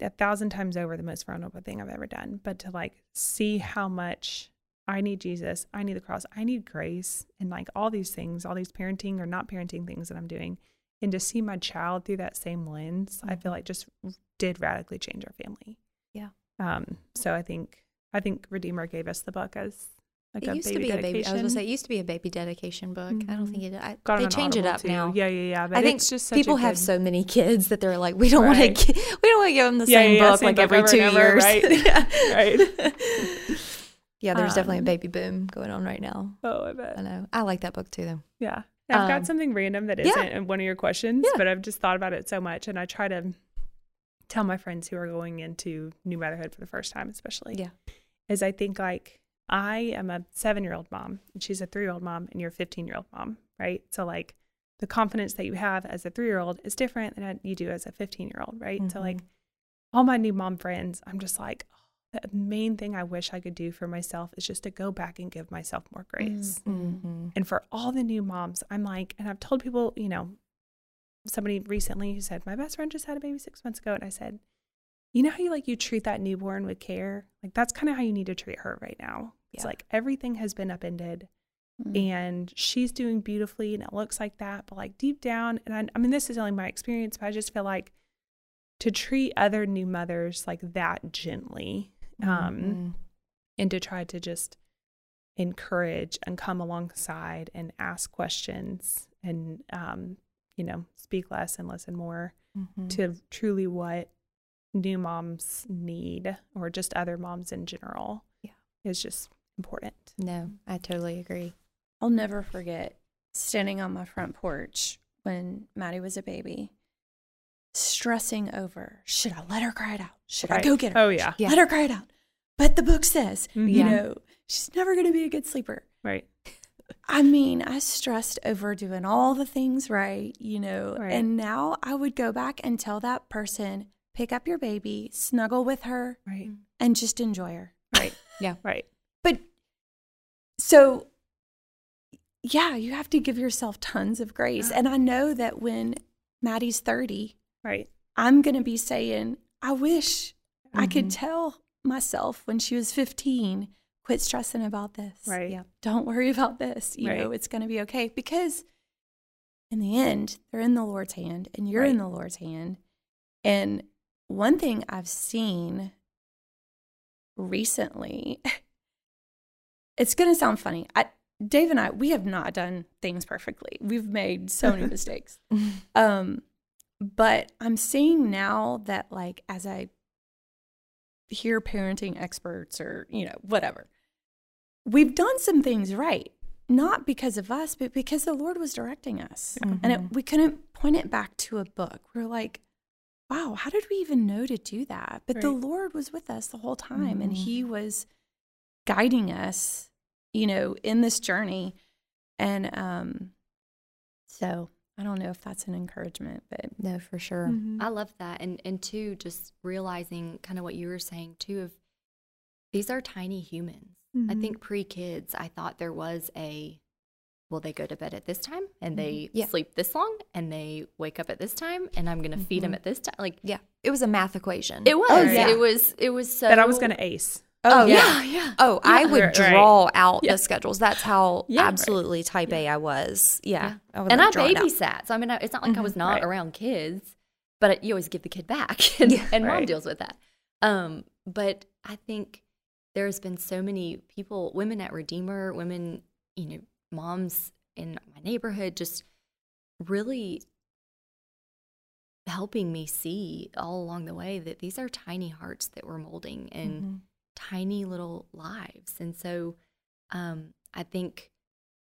a thousand times over the most vulnerable thing I've ever done. But to like see how much I need Jesus, I need the cross, I need grace, and like all these things, all these parenting or not parenting things that I'm doing, and to see my child through that same lens, I feel Mhm. like just did radically change our family. Yeah. Um. So I think I think Redeemer gave us the book as like it used to be dedication. a baby. I was gonna say it used to be a baby dedication book. I don't think it. I, they change it up too. now. Yeah, yeah, yeah. But I think it's just people have good- so many kids that they're like, <laughs> we don't want Right. to. We don't want to give them the Yeah, same yeah, book same like book every two over, years. right? <laughs> yeah. <laughs> Right. Yeah, there's definitely a Um, baby boom going on right now. Oh, I bet. I know. I like that book too, though. Yeah. I've Um, got something random that yeah. isn't in one of your questions, Yeah. but I've just thought about it so much. And I try to tell my friends who are going into new motherhood for the first time, especially. Yeah. Is I think like I am a seven year old mom and she's a three year old mom and you're a 15 year old mom, right? So, like, the confidence that you have as a three year old is different than you do as a 15 year old, right? So, like, all my new mom friends, I'm just like, the main thing I wish I could do for myself is just to go back and give myself more grace. Mm-hmm. And for all the new moms, I'm like, and I've told people, you know, somebody recently who said, My best friend just had a baby six months ago. And I said, You know how you like you treat that newborn with care? Like that's kind of how you need to treat her right now. It's like everything has been upended Mm. and she's doing beautifully and it looks like that. But like deep down, and I, I mean, this is only my experience, but I just feel like to treat other new mothers like that gently um, Mm-hmm. and to try to just encourage and come alongside and ask questions and um, you know speak less and listen more Mm-hmm. to truly what new moms need or just other moms in general Yeah. is just important No, I totally agree. I'll never forget standing on my front porch when Maddie was a baby, stressing over should I let her cry it out? Should I go get her? oh yeah Yeah. Let her cry it out. But the book says, Mhm. you know, she's never going to be a good sleeper. right <laughs> I mean, I stressed over doing all the things right, you know, Right. and now I would go back and tell that person, pick up your baby, snuggle with her, right and just enjoy her. right <laughs> Yeah. right But so, yeah, you have to give yourself tons of grace. And I know that when Maddie's 30, right I'm going to be saying, I wish I could Mhm. tell myself when she was 15, quit stressing about this. right Yeah. Don't worry about this. You know, it's going to be okay. Because in the end, they're in the Lord's hand and you're in the Lord's hand. And one thing I've seen recently, <laughs> it's going to sound funny. I, Dave and I, we have not done things perfectly. We've made so many mistakes. <laughs> Um, but I'm seeing now that, like, as I hear parenting experts or, you know, whatever, we've done some things right, not because of us, but because the Lord was directing us. And Mhm. it, we couldn't point it back to a book. We're like, wow, how did we even know to do that? But the Lord was with us the whole time and Mhm. He was guiding us, you know, in this journey. And um, so I don't know if that's an encouragement, but No, for sure. Mhm. I love that. And and two, just realizing kind of what you were saying too of these are tiny humans. I Mhm. think pre kids, I thought there was a well, they go to bed at this time and they Yeah. sleep this long and they wake up at this time and I'm gonna feed them at this time. Like Yeah, it was a math equation. it was. Oh, yeah. It was it was so that i was gonna ace Oh, yeah, yeah. Oh, I would Right, right. draw out Yeah. the schedules. That's how Yeah. absolutely type A I was. Yeah, I and I draw it out. babysat. So I mean, it's not like I Mhm. was not Right. around kids, but you always give the kid back, <laughs> and, Yeah. and mom deals with that. Um, but I think there's been so many people, women at Redeemer, women, you know, moms in my neighborhood, just really helping me see all along the way that these are tiny hearts that we're molding and Mhm. Tiny little lives. And so um, I think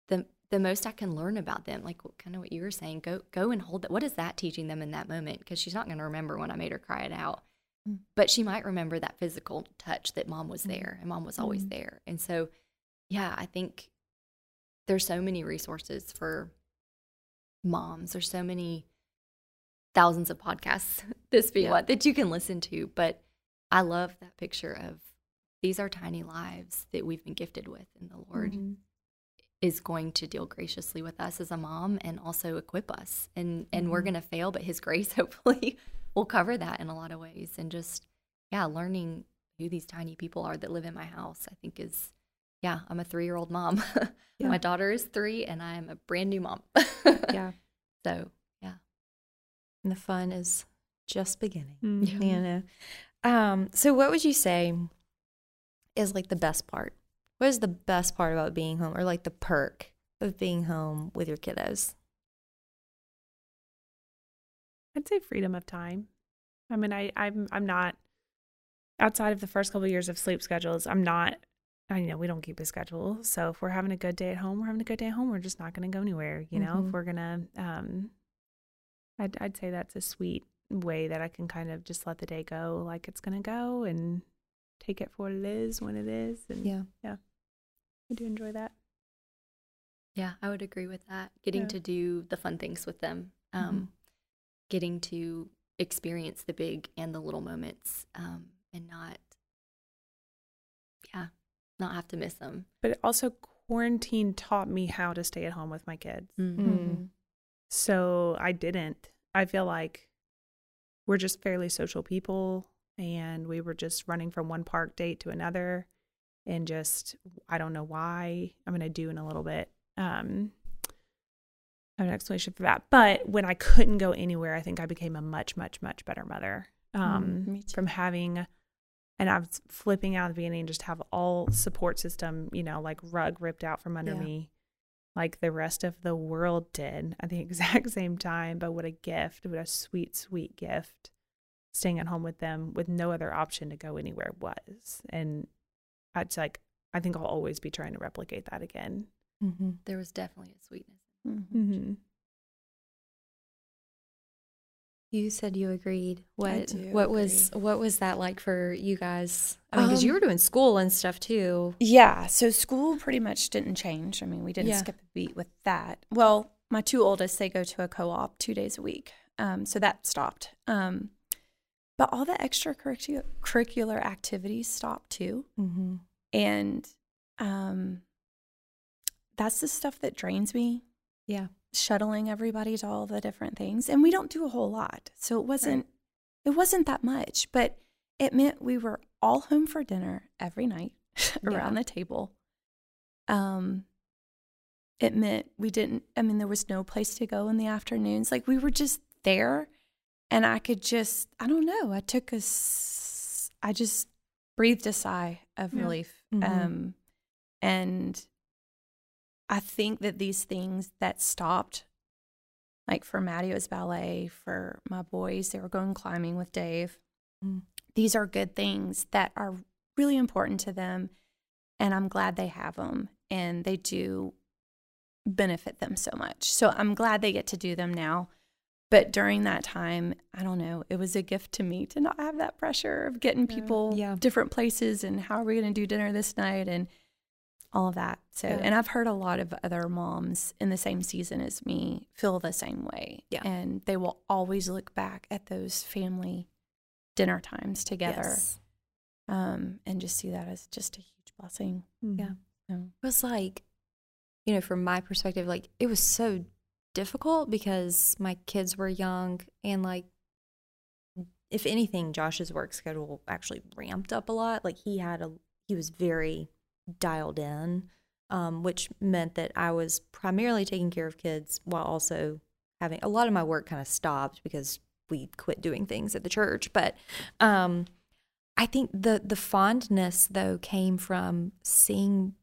the the most I can learn about them, like kind of what you were saying, go go and hold that. What is that teaching them in that moment? Because she's not going to remember when I made her cry it out, Mm. but she might remember that physical touch that mom was Mm. there and mom was always Mm. there. And so, yeah, I think there's so many resources for moms. There's so many thousands of podcasts, <laughs> this being Yeah. one that you can listen to. But I love that picture of these are tiny lives that we've been gifted with, and the Lord Mhm. is going to deal graciously with us as a mom and also equip us. And and we're Mhm. going to fail, but His <laughs> grace hopefully will cover that in a lot of ways. And just yeah, learning who these tiny people are that live in my house, I think is yeah. I'm a three year old mom. <laughs> Yeah. my daughter is three, and I'm a brand new mom. Yeah, <laughs> So yeah. and the fun is just beginning. Mhm. You know. Um. So, what would you say is like the best part What is the best part about being home, or like the perk of being home with your kiddos? I'd say freedom of time. I mean, I I'm I'm not outside of the first couple of years of sleep schedules. I'm not. I know we don't keep a schedule, so if we're having a good day at home, we're having a good day at home. We're just not going to go anywhere. You know, Mhm. if we're gonna, um, I'd I'd say that's a sweet way that I can kind of just let the day go like it's gonna go and take it for what it is when it is. And Yeah. Yeah, I do enjoy that. Yeah, I would agree with that. Getting Yeah. to do the fun things with them, um, getting to experience the big and the little moments, um, and not, yeah, not have to miss them. But also, quarantine taught me how to stay at home with my kids. Mm. So I didn't. I feel like we're just fairly social people and we were just running from one park date to another and just I don't know why. I'm going to do in a little bit. Um I have an explanation for that. But when I couldn't go anywhere, I think I became a much much much better mother. Um me too. from having and I was flipping out at the beginning and just have all support system, you know, like rug ripped out from under Yeah. me like the rest of the world did at the <laughs> exact same time. But what a gift, what a sweet, sweet gift staying at home with them with no other option to go anywhere was. And it's like, I think I'll always be trying to replicate that again. Mm-hmm. There was definitely a sweetness. Mm-hmm. You said you agreed. What do what was what was that like for you guys? I mean, because you Um, were doing school and stuff too. Yeah, so school pretty much didn't change. I mean, we didn't Yeah. skip a beat with that. Well, my two oldest, they go to a co-op two days a week, um, so that stopped. Um, but all the extracurricular activities stopped too, Mm-hmm. and um, that's the stuff that drains me. Yeah. shuttling everybody to all the different things, and we don't do a whole lot, so it wasn't it wasn't that much, but it meant we were all home for dinner every night <laughs> around the table. Um, it meant we didn't. I mean, there was no place to go in the afternoons. Like we were just there, and I could just. I don't know. I took a, I just breathed a sigh of Yeah. relief. Mhm. Um, and I think that these things that stopped, like for Maddie, it was ballet. For my boys, they were going climbing with Dave. Mm. These are good things that are really important to them. And I'm glad they have them and they do benefit them so much. So I'm glad they get to do them now. But during that time, I don't know, it was a gift to me to not have that pressure of getting people Yeah. different places and how are we going to do dinner this night and all of that. So, Yeah. and I've heard a lot of other moms in the same season as me feel the same way. Yeah. And they will always look back at those family dinner times together Yes. um, and just see that as just a huge blessing. Yeah. So, It was like, you know, from my perspective, like it was so difficult because my kids were young and like if anything, Josh's work schedule actually ramped up a lot. Like he had a he was very dialed in, um, which meant that I was primarily taking care of kids while also having a lot of my work kind of stopped because we quit doing things at the church. But um, I think the the fondness though came from seeing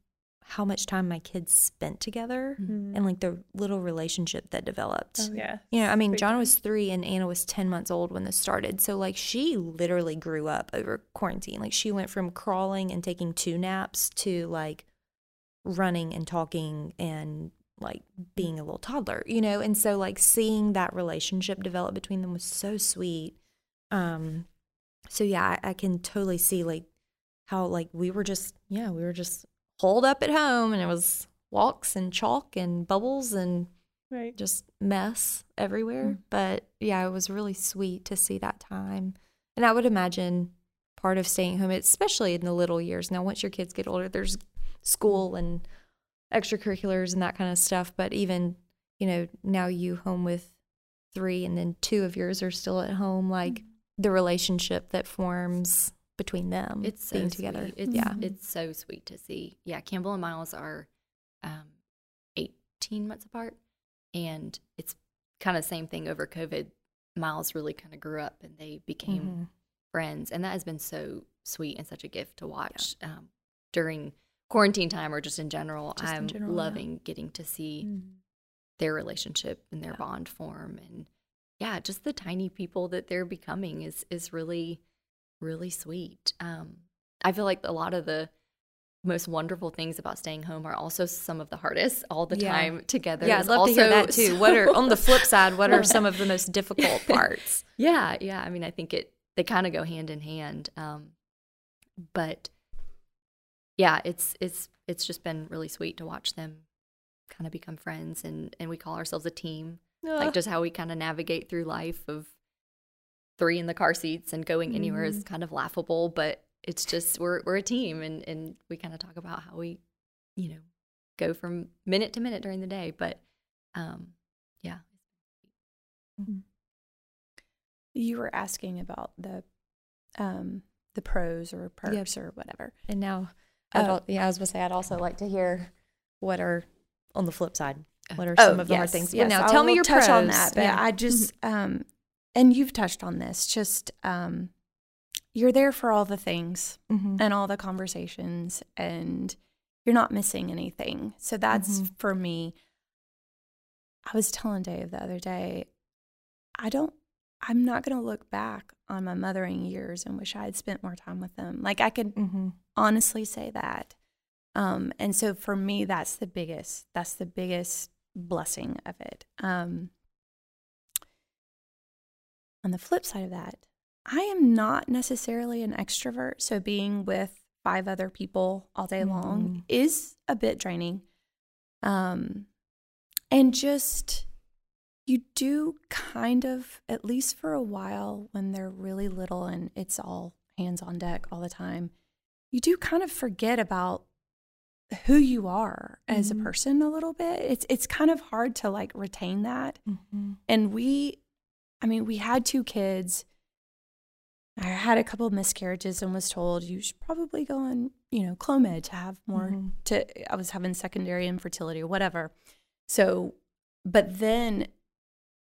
how much time my kids spent together Mm-hmm. and like the little relationship that developed. Oh, yeah. You know, I mean, John was three and Anna was 10 months old when this started. So, like, she literally grew up over quarantine. Like, she went from crawling and taking two naps to like running and talking and like being a little toddler, you know? And so, like, seeing that relationship develop between them was so sweet. Um, so yeah, I, I can totally see like how like we were just, yeah, we were just holed up at home and it was walks and chalk and bubbles and Right. just mess everywhere. Mm. But yeah, it was really sweet to see that time. And I would imagine part of staying home, especially in the little years. Now, once your kids get older, there's school mm. and extracurriculars and that kind of stuff. But even, you know, now you home with three and then two of yours are still at home, like mm. the relationship that forms between them It's so being together. It's, yeah. it's so sweet to see. Yeah, Campbell and Miles are um, 18 months apart, and it's kind of the same thing over COVID. Miles really kind of grew up, and they became Mhm. friends, and that has been so sweet and such a gift to watch um, during quarantine time or just in general, Just I'm general, yeah. loving getting to see Mm-hmm. their relationship and their Yeah. bond form and yeah, just the tiny people that they're becoming is is really really sweet. Um I feel like a lot of the most wonderful things about staying home are also some of the hardest all the Yeah. time together. Yeah, I'd love to hear that too. What are on the flip side? What are some <laughs> of the most difficult parts? <laughs> Yeah, yeah. I mean, I think it they kind of go hand in hand. Um, but yeah, it's it's it's just been really sweet to watch them kind of become friends, and and we call ourselves a team. Like just how we kind of navigate through life of three in the car seats and going anywhere is kind of laughable, but it's just we're we're a team, and and we kind of talk about how we, you know, go from minute to minute during the day. But um, yeah, You were asking about the um the pros or perks or whatever. And now, Oh. yeah, I was gonna say I'd also like to hear what are on the flip side. What are Oh, some of the hard things? Yes, but now, I tell me your touch on that. But Yeah. I just um, and you've touched on this. Just um, you're there for all the things Mhm. and all the conversations, and you're not missing anything. So that's Mhm. for me. I was telling Dave the other day, I don't. I'm not going to look back on my mothering years and wish I had spent more time with them. Like I could Mhm. honestly say that. Um, and so for me, that's the biggest, that's the biggest blessing of it. Um, on the flip side of that, I am not necessarily an extrovert. So being with five other people all day long Mhm. is a bit draining. Um, and just, you do kind of, at least for a while when they're really little and it's all hands on deck all the time, you do kind of forget about who you are as Mhm. a person a little bit. It's it's kind of hard to like retain that. Mhm. And we I mean, we had two kids. I had a couple of miscarriages and was told you should probably go on, you know, Clomid to have more Mhm. to I was having secondary infertility or whatever. So, but then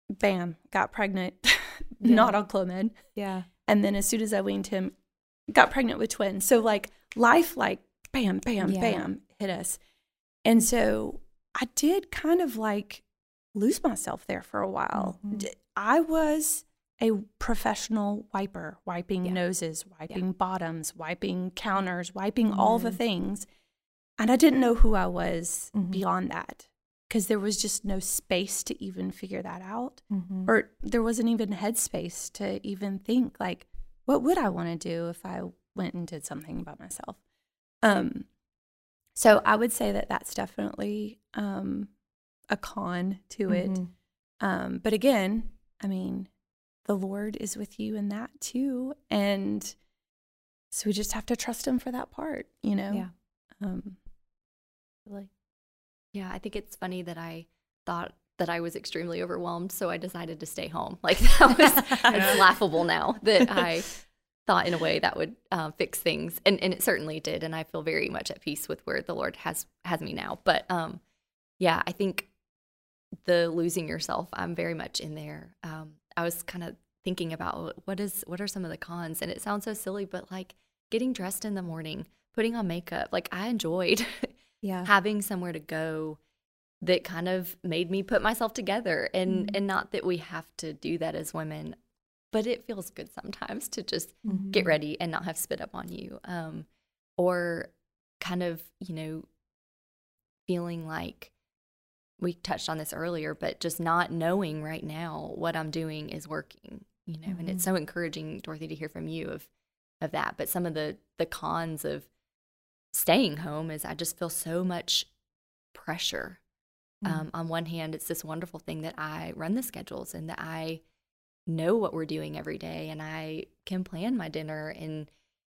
bam, got pregnant, <laughs> not on Clomid. Yeah. And then as soon as I weaned him, got pregnant with twins. So like life like bam, bam, Yeah. bam hit us. And so I did kind of like lose myself there for a while. Mhm. I was a professional wiper, wiping Yeah. noses, wiping bottoms, wiping counters, wiping all the Mhm. things. And I didn't know who I was Mhm. beyond that because there was just no space to even figure that out Mhm. or there wasn't even headspace to even think like what would i want to do if i went and did something by myself um so i would say that that's definitely um a con to it Mhm. um but again i mean the lord is with you in that too and so we just have to trust him for that part you know Yeah. um really. Yeah, I think it's funny that I thought that I was extremely overwhelmed, so I decided to stay home. <laughs> Like that was it's <laughs> laughable now that I thought in a way that would uh, fix things, and and it certainly did. And I feel very much at peace with where the Lord has has me now. But um, yeah, I think the losing yourself, I'm very much in there. Um, I was kind of thinking about what is what are some of the cons, and it sounds so silly, but like getting dressed in the morning, putting on makeup, like I enjoyed <laughs> Yeah. having somewhere to go that kind of made me put myself together and Mhm. and not that we have to do that as women but it feels good sometimes to just Mhm. get ready and not have spit up on you um or kind of you know feeling like we touched on this earlier but just not knowing right now what i'm doing is working you know and it's so encouraging dorothy to hear from you of of that. But some of the the cons of staying home is i just feel so much pressure. Um, on one hand it's this wonderful thing that i run the schedules and that i know what we're doing every day and i can plan my dinner and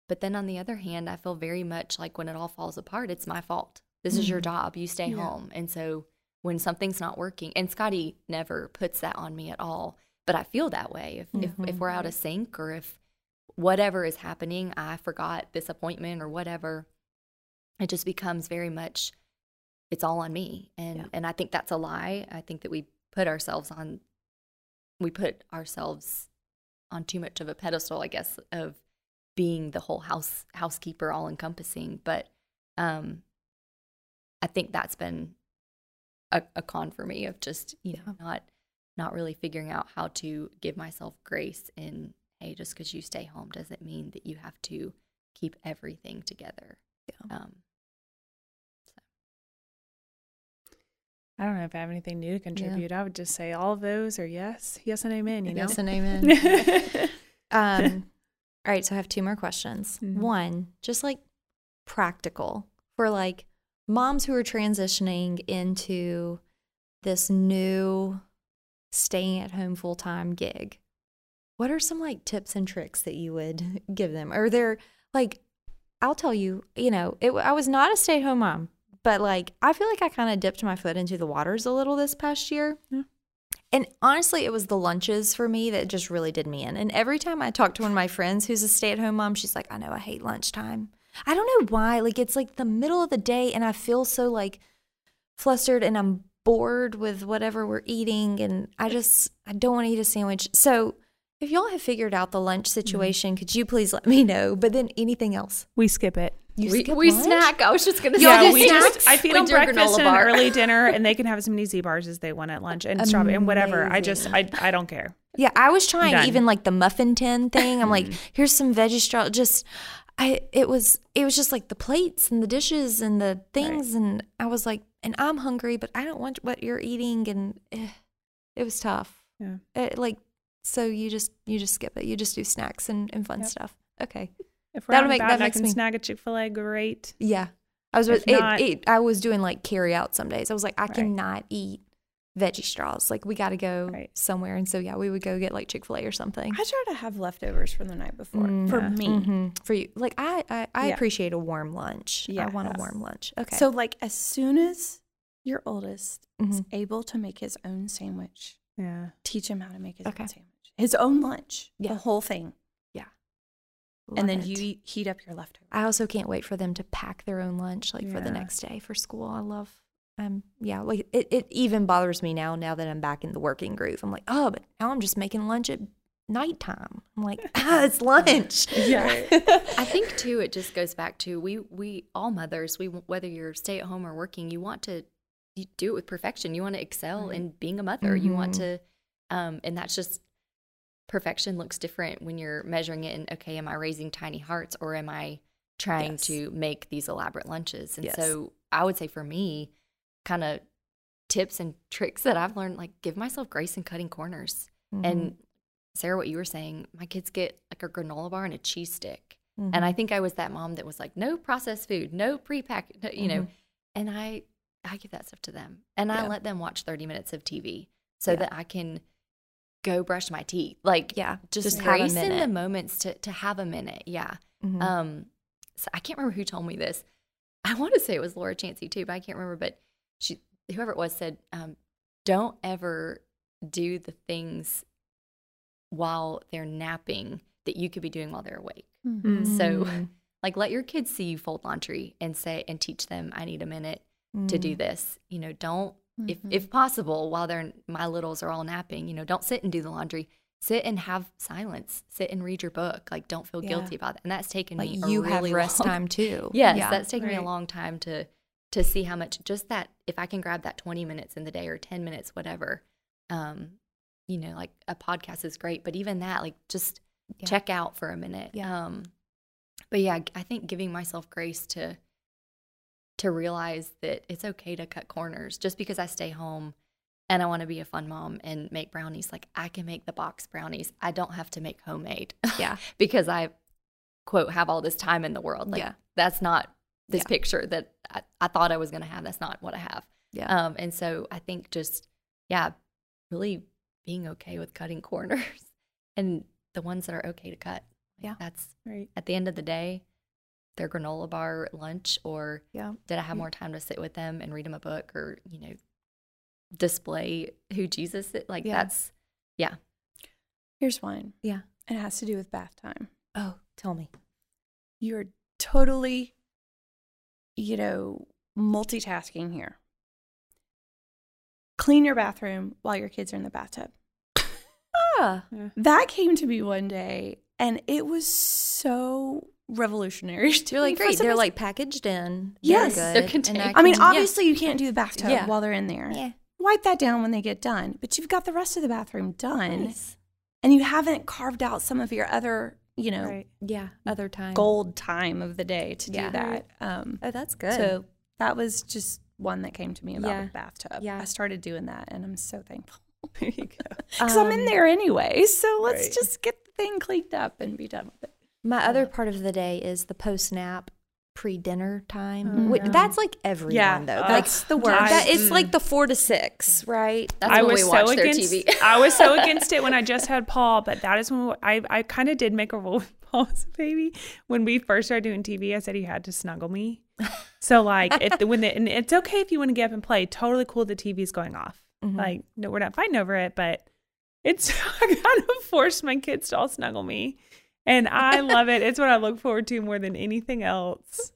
but then on the other hand i feel very much like when it all falls apart it's my fault. This is your Mhm. job. You stay Yeah. home. And so when something's not working. And scotty never puts that on me at all but i feel that way. If if, if Mhm. we're out of sync or if whatever is happening i forgot this appointment or whatever it just becomes very much it's all on me. And Yeah. and i think that's a lie. I think that we put ourselves on we put ourselves on too much of a pedestal i guess of being the whole house housekeeper all encompassing but um I think that's been a, a con for me of just you know not not really figuring out how to give myself grace in hey just because you stay home doesn't mean that you have to keep everything together Yeah. um I don't know if I have anything new to contribute. I would just say all of those are yes, yes, and amen. You know, Yes and amen. <laughs> <laughs> um, <laughs> all right, so I have two more questions. Mhm. One, just like practical for like moms who are transitioning into this new staying at home full time gig. What are some like tips and tricks that you would give them? Are there like, I'll tell you, you know, it, I was not a stay at home mom, but like, I feel like I kind of dipped my foot into the waters a little this past year. Yeah. And honestly, it was the lunches for me that just really did me in. And every time I talk to one of my friends who's a stay at home mom, she's like, I know I hate lunchtime. I don't know why. Like, it's like the middle of the day, and I feel so like flustered and I'm bored with whatever we're eating. And I just, I don't want to eat a sandwich. So, if y'all have figured out the lunch mm-hmm. situation, could you please let me know? But then anything else? we skip it. You we, skip we lunch? snack i was just gonna Y'all say do we snacks? just I feed We them breakfast and bar. early dinner, and they can have as many Z bars as they want at lunch and strawberry and whatever. I just I I don't care. Yeah, I was trying Done. even like the muffin tin thing. I'm like, mm-hmm. here's some veggie straw. Just, I it was it was just like the plates and the dishes and the things, and I was like, and I'm hungry, but I don't want what you're eating, and eh, it was tough. Yeah. It, like, so you just you just skip it. You just do snacks and, and fun Yep. stuff. Okay. If we're That'll make- about that and I makes can me- snag a Chick Fil A. Great. Yeah, I was. It, not- it, I was doing like carry out some days. I was like, I Right. cannot eat veggie straws. Like, we got to go Right. somewhere, and so yeah, we would go get like Chick Fil A or something. I try to have leftovers from the night before Mm, for yeah. me. Mhm. For you, like I, I, I Yeah. appreciate a warm lunch. Yeah, I want a warm lunch. Okay. So, like, as soon as your oldest is Mhm. able to make his own sandwich, Yeah. teach him how to make his Okay. own sandwich, his own lunch, Yeah. the whole thing, Love and then it. you heat up your leftovers. I also can't wait for them to pack their own lunch, like for the next day for school. I love. Um, yeah, like it, it even bothers me now. Now that I'm back in the working groove, I'm like, oh, but now I'm just making lunch at nighttime. I'm like, <laughs> ah, it's lunch. Yeah. <laughs> I think too, it just goes back to we we all mothers. We whether you're stay at home or working, you want to you do it with perfection. You want to excel Right. in being a mother. You want Mhm. to, um, and that's just perfection looks different when you're measuring it. And okay, am I raising tiny hearts or am I trying Yes. to make these elaborate lunches? And Yes. so I would say for me, kind of tips and tricks that I've learned, like give myself grace in cutting corners. Mm-hmm. And Sarah, what you were saying, my kids get like a granola bar and a cheese stick. Mhm. And I think I was that mom that was like, no processed food, no pre-pack, no- you know. Mhm. And I, I give that stuff to them, and I let them watch thirty minutes of TV so Yeah. that I can go brush my teeth. Like, yeah, just, just grace in the moments to to have a minute. Yeah. Mhm. Um. So I can't remember who told me this. I want to say it was Laura Chansey too, but I can't remember. But she, whoever it was, said, um, "Don't ever do the things while they're napping that you could be doing while they're awake." So, Mm. <laughs> like, let your kids see you fold laundry and say and teach them, "I need a minute to do Mm. this." You know, don't if Mhm. if possible while they're my littles are all napping. You know, don't sit and do the laundry. Sit and have silence. Sit and read your book. Like, don't feel Yeah. guilty about it. And that's taken like me a you have really <laughs> rest long- time too. Yes, yeah. that's taken me a long time to to see how much just that if I can grab that 20 minutes in the day or 10 minutes whatever um you know like a podcast is great but even that like just Yeah. check out for a minute Yeah. um but yeah I think giving myself grace to to realize that it's okay to cut corners just because I stay home and I want to be a fun mom and make brownies like I can make the box brownies I don't have to make homemade Yeah. <laughs> because I quote have all this time in the world. Like Yeah. that's not this Yeah. picture that I, I thought I was gonna have. That's not what I have. Yeah. Um and so I think just yeah, really being okay with cutting <laughs> corners and the ones that are okay to cut. Yeah. That's Right. at the end of the day, their granola bar lunch or Yeah. did I have more time to sit with them and read them a book or, you know, display who Jesus is? Like Yeah. that's yeah. Here's one. Yeah. It has to do with bath time. Oh, tell me. You're totally, you know, multitasking here. Clean your bathroom while your kids are in the bathtub. Ah. That came to me one day and it was so revolutionary. <laughs> You're like great. They're like packaged in. Yes, They're they're good. contained. and I mean, can- yeah. obviously you can't do the bathtub Yeah. while they're in there. Yeah. Wipe that down when they get done, but you've got the rest of the bathroom done, Nice. and you haven't carved out some of your other, you know, Right. Yeah. Other time. gold time of the day to Yeah. do that. Um, Oh, that's good. so that was just one that came to me about Yeah. the bathtub. Yeah. I started doing that, and I'm so thankful <laughs> There you go. because I'm in Um, there anyway. So let's Right. just get the thing cleaned up and be done with it. My other part of the day is the post nap pre dinner time. Oh, Wait, no. That's like everyone Yeah, though. that's the Like, worst. that, it's Mm. like the four to six, right? That's I when was we watch so their against. TV. <laughs> I was so <laughs> against it when I just had Paul, but that is when I I kind of did make a rule with <laughs> Paul as a baby. When we first started doing TV, I said he had to snuggle me. So like, if when the, and it's okay if you want to get up and play, totally cool. The TV's going off. Mhm. Like, no, we're not fighting over it, but it's I kind of forced my kids to all snuggle me, and <laughs> I love it. It's what I look forward to more than anything else.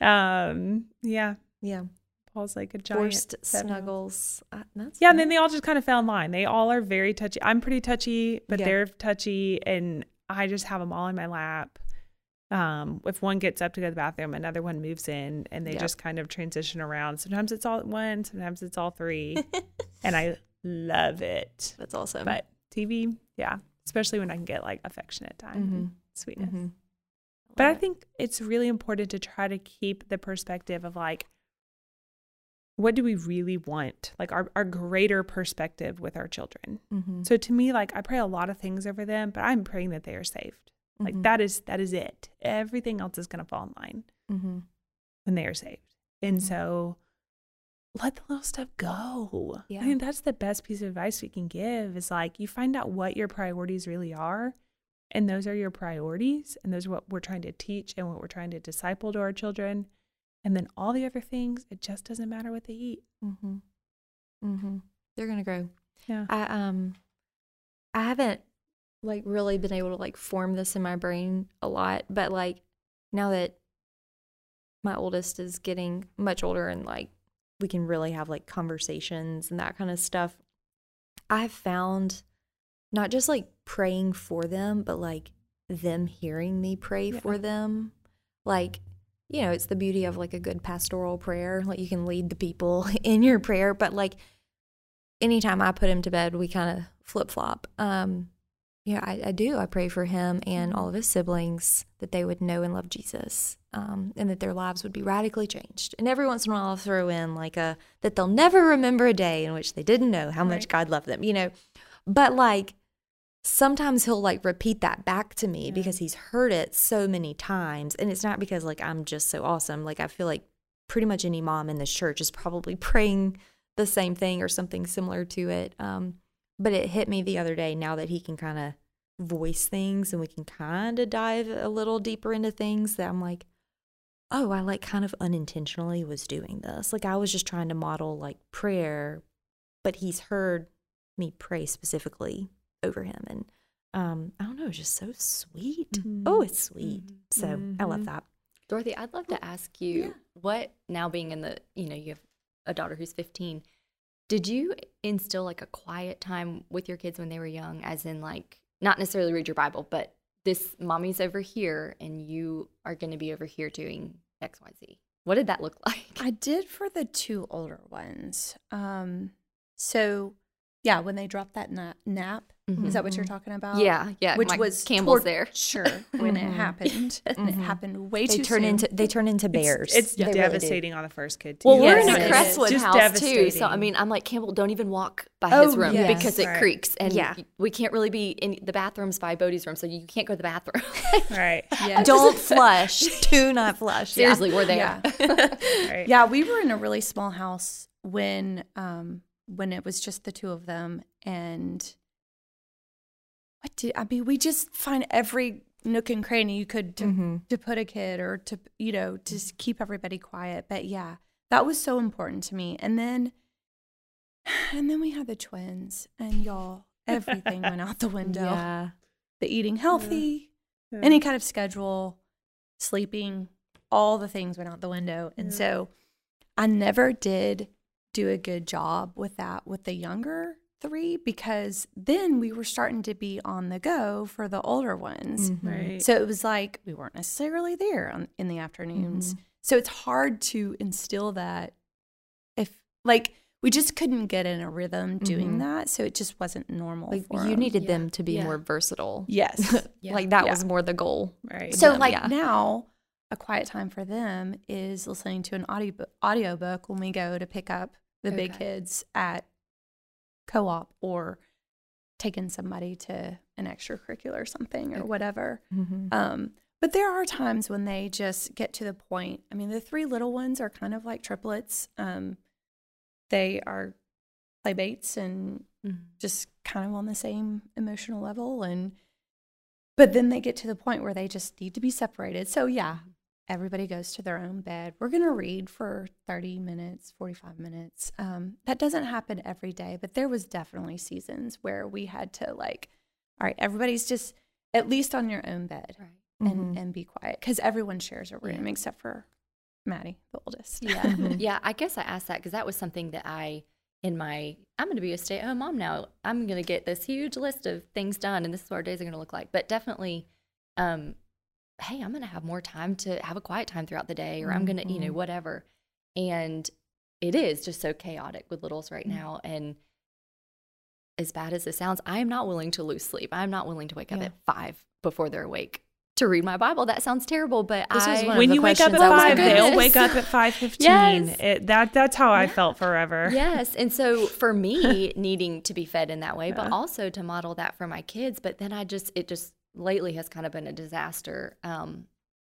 Um, yeah, yeah. Paul's like a giant Forced snuggles. Uh, that's Yeah, and then they all just kind of fell in line. They all are very touchy. I'm pretty touchy, but Yeah. they're touchy, and I just have them all in my lap. Um, if one gets up to go to the bathroom, another one moves in, and they Yep. just kind of transition around. Sometimes it's all one, sometimes it's all three, <laughs> and I love it. that's awesome. But TV, yeah, especially when I can get like affectionate time, and Mhm. sweetness. Mhm. But I it. think it's really important to try to keep the perspective of like, what do we really want? Like our, our greater perspective with our children. Mhm. So to me, like I pray a lot of things over them, but I'm praying that they are saved. Like Mhm. that is that is it. Everything else is gonna fall in line Mhm. when they are saved. And Mhm. so let the little stuff go. Yeah. I mean, that's the best piece of advice we can give is like you find out what your priorities really are. And those are your priorities. And those are what we're trying to teach and what we're trying to disciple to our children. And then all the other things, it just doesn't matter what they eat. Mm-hmm. Mm-hmm. They're gonna grow. Yeah. I um, I haven't like really been able to like form this in my brain a lot, but like now that my oldest is getting much older and like we can really have like conversations and that kind of stuff, I've found not just like praying for them, but like them hearing me pray Yeah. for them. Like, you know, it's the beauty of like a good pastoral prayer. Like you can lead the people <laughs> in your prayer, but like anytime I put him to bed, we kind of flip flop. Um, yeah, I, I do. I pray for him and all of his siblings that they would know and love Jesus, um, and that their lives would be radically changed. And every once in a while, I'll throw in like a that they'll never remember a day in which they didn't know how much God loved them. You know, but like sometimes he'll like repeat that back to me Yeah. because he's heard it so many times, and it's not because like I'm just so awesome. Like I feel like pretty much any mom in this church is probably <laughs> praying the same thing or something similar to it. Um, but it hit me the other day now that he can kind of voice things and we can kind of dive a little deeper into things that I'm like, oh, I like kind of unintentionally was doing this. Like I was just trying to model like prayer, but he's heard me pray specifically over him. And um, I don't know, it's just so sweet. Mhm. Oh, it's sweet. Mhm. So I love Mhm. that. Dorothy, I'd love to ask you what now being in the, you know, you have a daughter who's 15. Did you instill like a quiet time with your kids when they were young, as in like not necessarily read your Bible, but this mommy's over here and you are going to be over here doing XYZ? What did that look <laughs> like? I did for the two older ones. Um, so yeah, when they dropped that na- nap, is that what you're Mhm. talking about? yeah, yeah. which Mike was Campbell's there. Sure, when it Mhm. happened, <laughs> and it Mhm. happened way They too turn soon. into they turn into bears. It's, it's They really do. devastating on the first kid. Too. Well, we're Yes, in a it is. Crestwood Just house too, so. I mean, I'm like Campbell. Don't even walk by Oh, his room yes. because it Right. creaks, and Yeah. we can't really be in the bathrooms by Bodie's room, so you can't go to the bathroom. <laughs> right, <laughs> Yes. Don't flush. Do not flush. Yeah. Seriously, we're there. right. Yeah, we were in a really small house when um when it was just the two of them and what did I mean we just find every nook and cranny you could to, Mhm. to put a kid or to you know to s- keep everybody quiet but yeah that was so important to me and then <sighs> and then we had the twins and y'all everything went out the <laughs> window Yeah. the eating healthy Yeah. any kind of schedule, sleeping, all the things went out the window. And Yeah. so I never did do a good job with that with the younger three because then we were starting to be on the go for the older ones. Mhm. Right. So it was like we weren't necessarily there on, in the afternoons. So it's hard to instill that if like we just couldn't get in a rhythm doing Mhm. that. So it just wasn't normal. Like for you 'em. needed Yeah. them to be Yeah. more versatile. Yes. <laughs> Yeah. Like that Yeah. was more the goal. right. So them, like yeah. now a quiet time for them is listening to an audio audiobook when we go to pick up the big kids at co-op or taking somebody to an extracurricular or something or Okay. whatever. Mm-hmm. Um, but there are times when they just get to the point. I mean, the three little ones are kind of like triplets. Um, they are playmates and Mhm. just kind of on the same emotional level and but then they get to the point where they just need to be separated so yeah everybody goes to their own bed we're going to read for 30 minutes 45 minutes um, that doesn't happen every day but there was definitely seasons where we had to like all right everybody's just at least on your own bed Right. and, and be quiet because everyone shares a room Yeah. except for maddie the oldest Yeah. <laughs> Mhm. yeah. I guess I asked that because that was something that I, in my, I'm going to be a stay at home mom now. I'm going to get this huge list of things done and this is what our days are going to look like. But definitely, um, hey, I'm going to have more time to have a quiet time throughout the day or I'm going to, you know, Mhm. whatever. And it is just so chaotic with littles right now. And as bad as it sounds, I am not willing to lose sleep. I'm not willing to wake up at five before they're awake to read my Bible. That sounds terrible, but This was I, one of when the you wake up at questions I was five, they'll wake up at <laughs> five fifteen. Yes. It, that that's how I felt forever. yes. And so for me, <laughs> needing to be fed in that way, but also to model that for my kids. But then I just, it just lately has kind of been a disaster. Um,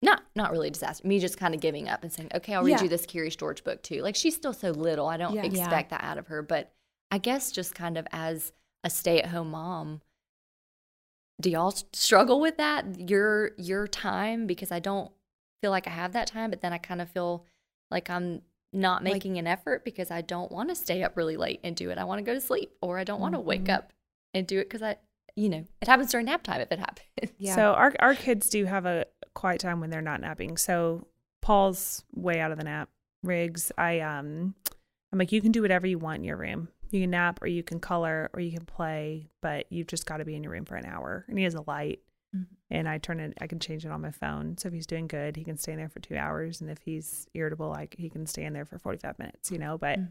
not, not really a disaster. Me just kind of giving up and saying, okay, I'll read Yeah. you this Curious George book too. Like she's still so little. I don't Yeah. Yeah. expect that out of her. But I guess just kind of as a stay at home mom, do y'all struggle with that? Your, your time? Because I don't feel like I have that time, but then I kind of feel like I'm not Like- making an effort because I don't want to stay up really late and do it. I want to go to sleep or I don't want to wake up and do it because I, you know, it happens during nap time if it happens. Yeah. So our our kids do have a quiet time when they're not napping. So Paul's way out of the nap. Riggs, I um I'm like, you can do whatever you want in your room. You can nap or you can color or you can play, but you've just got to be in your room for an hour. And he has a light Mhm. and I turn it I can change it on my phone. So if he's doing good, he can stay in there for two hours. And if he's irritable, like he can stay in there for forty five minutes, you know. But Mhm.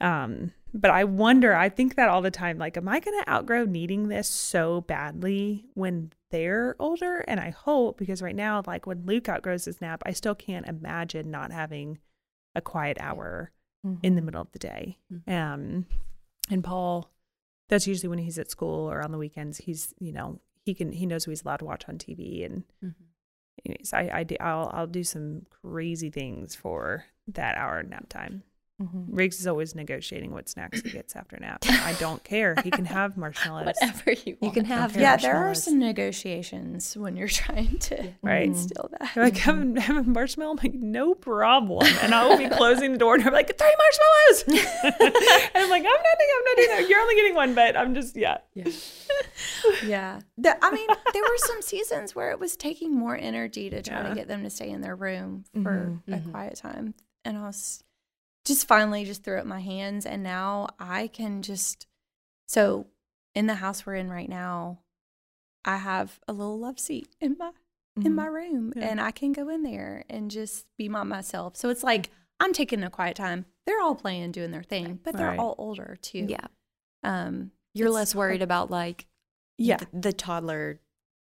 Um but i wonder i think that all the time like am i going to outgrow needing this so badly when they're older and i hope because right now like when luke outgrows his nap i still can't imagine not having a quiet hour in the middle of the day Mhm. um and paul that's usually when he's at school or on the weekends he's you know he can he knows who he's allowed to watch on tv and Mhm. anyways i i do i'll i'll do some crazy things for that hour nap time Mhm. Riggs is always negotiating what snacks he gets after nap. I don't care. He can have <laughs> marshmallows. Whatever you want. You can have Okay. yeah there are some negotiations when you're <laughs> trying to Right. instill that They're like, have, a- have a marshmallow? I'm like, no problem. And I'll be closing the door and I'm like, three marshmallows. <laughs> and I'm like, I'm not doing, I'm not doing that. You're only getting one, but I'm just, yeah. Yeah. Yeah. The, I mean, there were some seasons where it was taking more energy to try Yeah. to get them to stay in their room for Mhm, a quiet time. And I was just finally just threw up my hands. And now I can just, so in the house we're in right now, I have a little love seat in my in my room Yeah. and I can go in there and just be my myself. So it's like I'm taking a quiet time. They're all playing, doing their thing, but they're Right. all older too. Yeah. Um You're it's less worried hard- about like Yeah. the, the toddler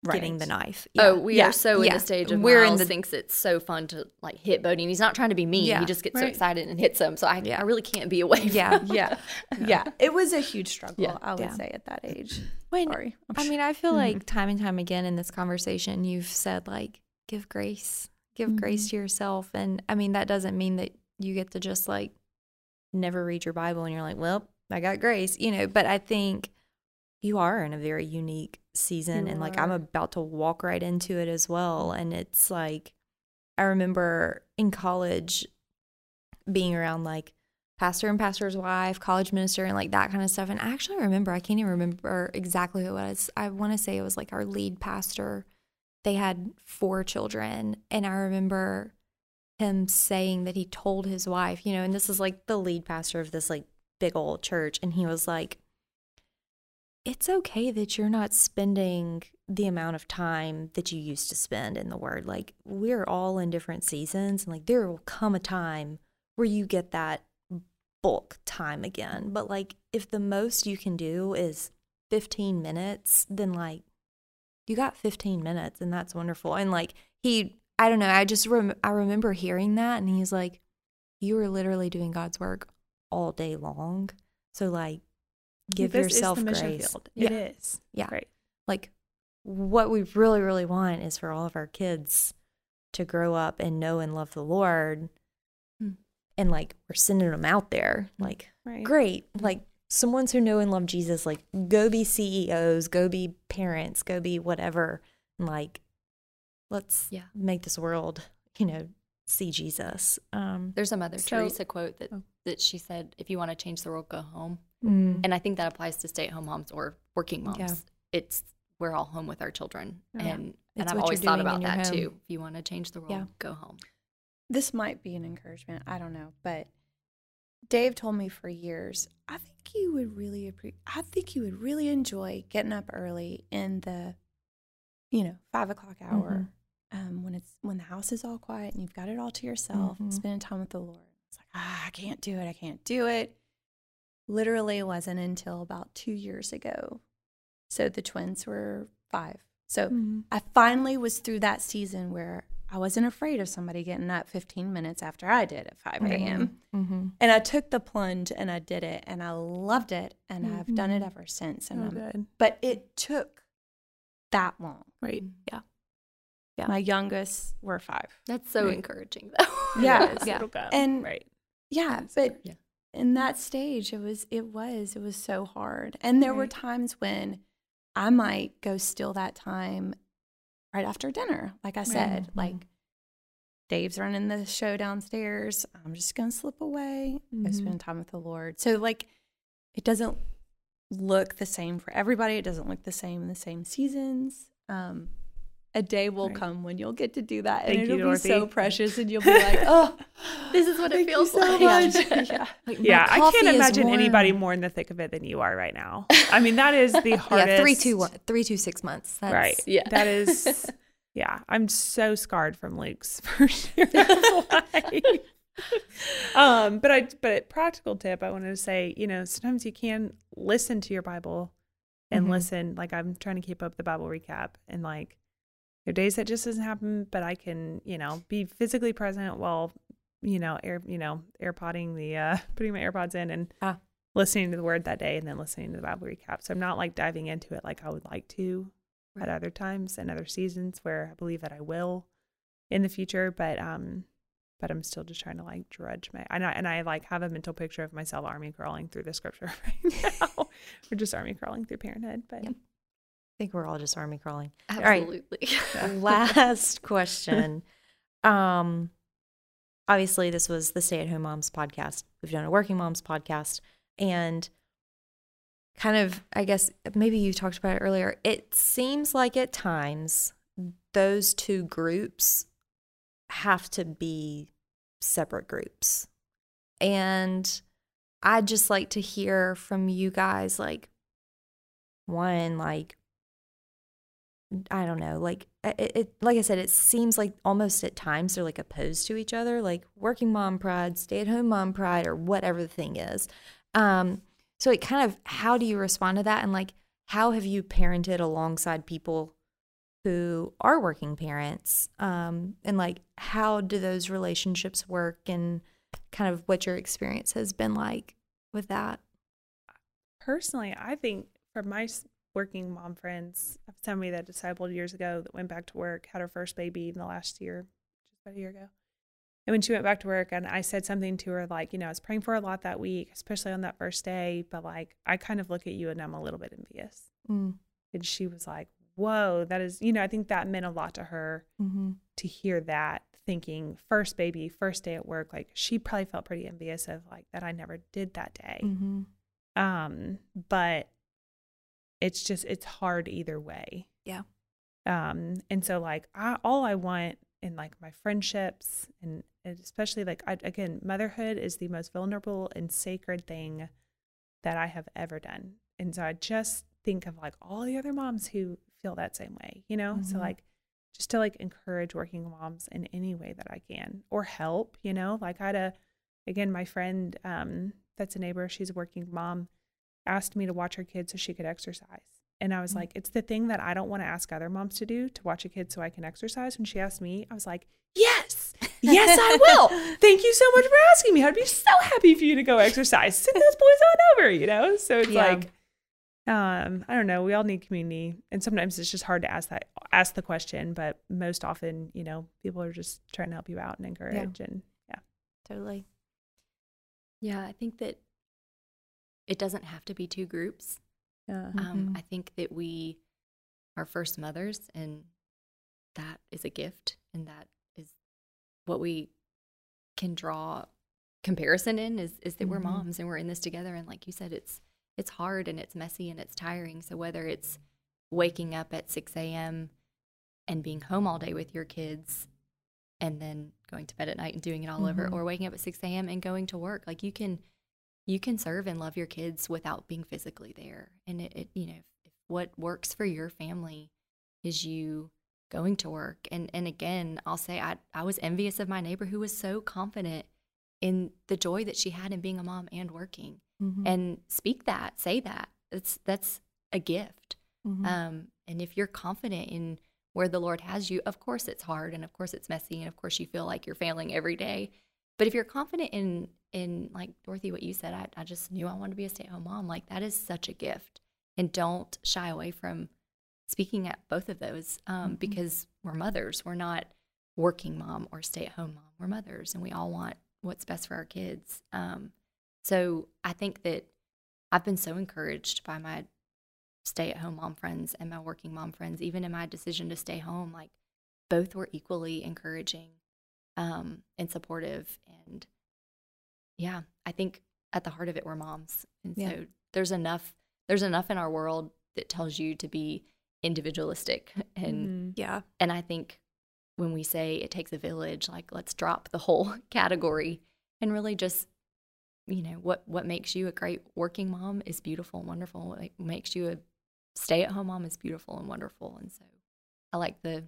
getting the Right. knife. Oh, we Yeah. are so in the stage of We're in Miles the- thinks it's so fun to like hit Bodie, and he's not trying to be mean. Yeah. He just gets so excited and hits him. So I, Yeah. I really can't be away. From Yeah. <laughs> yeah. Yeah. It was a huge struggle, Yeah. I would Yeah. say, at that age. When Sorry. I'm I mean, I feel Mhm. like time and time again in this conversation, you've said like, give grace, give grace to yourself, and I mean that doesn't mean that you get to just like never read your Bible and you're like, well, I got grace, you know. But I think you are in a very unique season, You and like I'm about to walk right into it as well, and it's like I remember in college being around like pastor and pastor's wife, college minister, and like that kind of stuff. And I actually remember, I can't even remember exactly who it was. I want to say it was like our lead pastor. They had four children. And I remember him saying that he told his wife, you know, and this is like the lead pastor of this like big old church. And he was like, it's okay that you're not spending the amount of time that you used to spend in the word. Like we're all in different seasons and like there will come a time where you get that bulk time again. But like if the most you can do is 15 minutes, then like you got 15 minutes and that's wonderful. And like he I don't know, I just rem- I remember hearing that and he's like you were literally doing God's work all day long. So like give This is yourself grace. field. Yeah. It is. Yeah. Right. Like what we really, really want is for all of our kids to grow up and know and love the Lord. Hmm. And like we're sending them out there. Like, Right. great. Like some ones who know and love Jesus, like go be CEOs, go be parents, go be whatever. And like let's Yeah. make this world, you know, see Jesus. Um There's a Mother So- Teresa quote that, Oh. that she said, if you want to change the world, go home. Mm, And I think that applies to stay at home moms or working moms. Yeah. It's we're all home with our children. Yeah. And and I've always thought about that home. too. If you want to change the world, Yeah. go home. This might be an encouragement. I don't know, but Dave told me for years. I think you would really appre- I think you would really enjoy getting up early in the, you know, five o'clock hour, um, when it's when the house is all quiet and you've got it all to yourself, Mhm. spending time with the Lord. It's like ah, I can't do it. I can't do it. Literally, it wasn't until about two years ago. So the twins were five. So mhm. I finally was through that season where I wasn't afraid of somebody getting up 15 minutes after I did at 5 a.m. Mhm. And I took the plunge and I did it and I loved it and I've done it Mhm. ever since. And Oh, I'm, good. but it took that long. Right. Yeah. Yeah. My youngest were five. That's so Right. encouraging though. <laughs> Yeah. Yes, Yeah. It'll go. And- right. Yeah, but Yeah. In that stage, it was it was it was so hard. And there were times when I might go steal that time right after dinner. Like I said, like Dave's running the show downstairs. I'm just gonna slip away, go Mhm. spend time with the Lord. So like, it doesn't look the same for everybody. It doesn't look the same in the same seasons. Um, a day will Right. come when you'll get to do that, Thank and you, it'll be so precious, and you'll be like, <laughs> "Oh, This is what it thank you feels so like." much." <laughs> yeah. Like, Yeah, I can't imagine anybody more in the thick of it than you are right now. I mean, that is the hardest. <laughs> Yeah, three, two, one, three, two, six months. That's, Right. Yeah. That is. Yeah, I'm so scarred from Luke's first year of life. um, but I, but practical tip, I wanted to say, you know, sometimes you can listen to your Bible and Mhm. listen. Like I'm trying to keep up the Bible recap, and like there are days that just doesn't happen, but I can, you know, be physically present while, you know, air, you know, AirPodding the, uh, <laughs> putting my AirPods in and Ah. listening to the Word that day, and then listening to the Bible recap. So I'm not like diving into it like I would like to at other times and other seasons where I believe that I will in the future, but um but I'm still just trying to like drudge my and I and I like have a mental picture of myself army crawling through the scripture <laughs> right now. We're just army crawling through parenthood, but Yep. I think we're all just army crawling. right. Absolutely. <laughs> <laughs> Last question. Um, obviously, this was the Stay at Home Moms podcast. We've done a Working Moms podcast, and kind of, I guess, maybe you talked about it earlier. It seems like at times those two groups have to be separate groups, and I'd just like to hear from you guys, like one, like I don't know, like it, it like I said, it seems like almost at times they're like opposed to each other, like working mom pride, stay at home mom pride, or whatever the thing is. Um, so it kind of how do you respond to that, and like how have you parented alongside people who are working parents, um, and like how do those relationships work, and kind of what your experience has been like with that. personally, I think for my working mom friends, I have somebody that discipled years ago that went back to work, had her first baby in the last year, just about a year ago. And when she went back to work, and I said something to her like, you know, I was praying for a lot that week, especially on that first day, but like, I kind of look at you and I'm a little bit envious. Mm, And she was like, whoa, that is, you know, I think that meant a lot to her mm-hmm. to hear that, thinking first baby, first day at work. Like, she probably felt pretty envious of like that I never did that day. Mm-hmm. Um, but it's just it's hard either way. Yeah. Um, and so like I, all I want in like my friendships and especially like I, again, motherhood is the most vulnerable and sacred thing that I have ever done. And so I just think of like all the other moms who feel that same way, you know? So Mhm. like just to like encourage working moms in any way that I can or help, you know? Like I had a again my friend um that's a neighbor, she's a working mom, asked me to watch her kids so she could exercise. And I was Mm. like, it's the thing that I don't want to ask other moms to do to watch a kid so I can exercise. When she asked me, I was like, yes, yes, I will. <laughs> Thank you so much for asking me. I'd be so happy for you to go exercise. Send those boys on over, you know? So it's Yeah. like, um, I don't know. We all need community. And sometimes it's just hard to ask that, ask the question, but most often, you know, people are just trying to help you out and encourage. And yeah. Totally. Yeah, I think that it doesn't have to be two groups. Yeah. Um, Mhm. I think that we are first mothers, and that is a gift, and that is what we can draw comparison in is is that we're Mhm. moms and we're in this together. And like you said, it's it's hard and it's messy and it's tiring. So whether it's waking up at six a.m. and being home all day with your kids, and then going to bed at night and doing it all over, Mhm. or waking up at six a.m. and going to work, like you can you can serve and love your kids without being physically there. And it, it you know, if what works for your family is you going to work. And and again, I'll say I I was envious of my neighbor who was so confident in the joy that she had in being a mom and working. Mhm. And speak that, say that. It's that's a gift. Mhm. Um, and if you're confident in where the Lord has you, of course it's hard and of course it's messy and of course you feel like you're failing every day. But if you're confident in in like Dorothy, what you said, I, I just knew I wanted to be a stay at home mom. Like that is such a gift. And don't shy away from speaking at both of those um, Mhm. because we're mothers. We're not working mom or stay at home mom. We're mothers and we all want what's best for our kids. Um, so I think that I've been so encouraged by my stay at home mom friends and my working mom friends, even in my decision to stay home, like both were equally encouraging um, and supportive. And yeah, I think at the heart of it, we're moms. And Yeah. so there's enough, there's enough in our world that tells you to be individualistic. <laughs> And, Mhm. yeah. and I think when we say it takes a village, like let's drop the whole <laughs> category and really just you know what what makes you a great working mom is beautiful and wonderful what makes you a stay at home mom is beautiful and wonderful and so i like the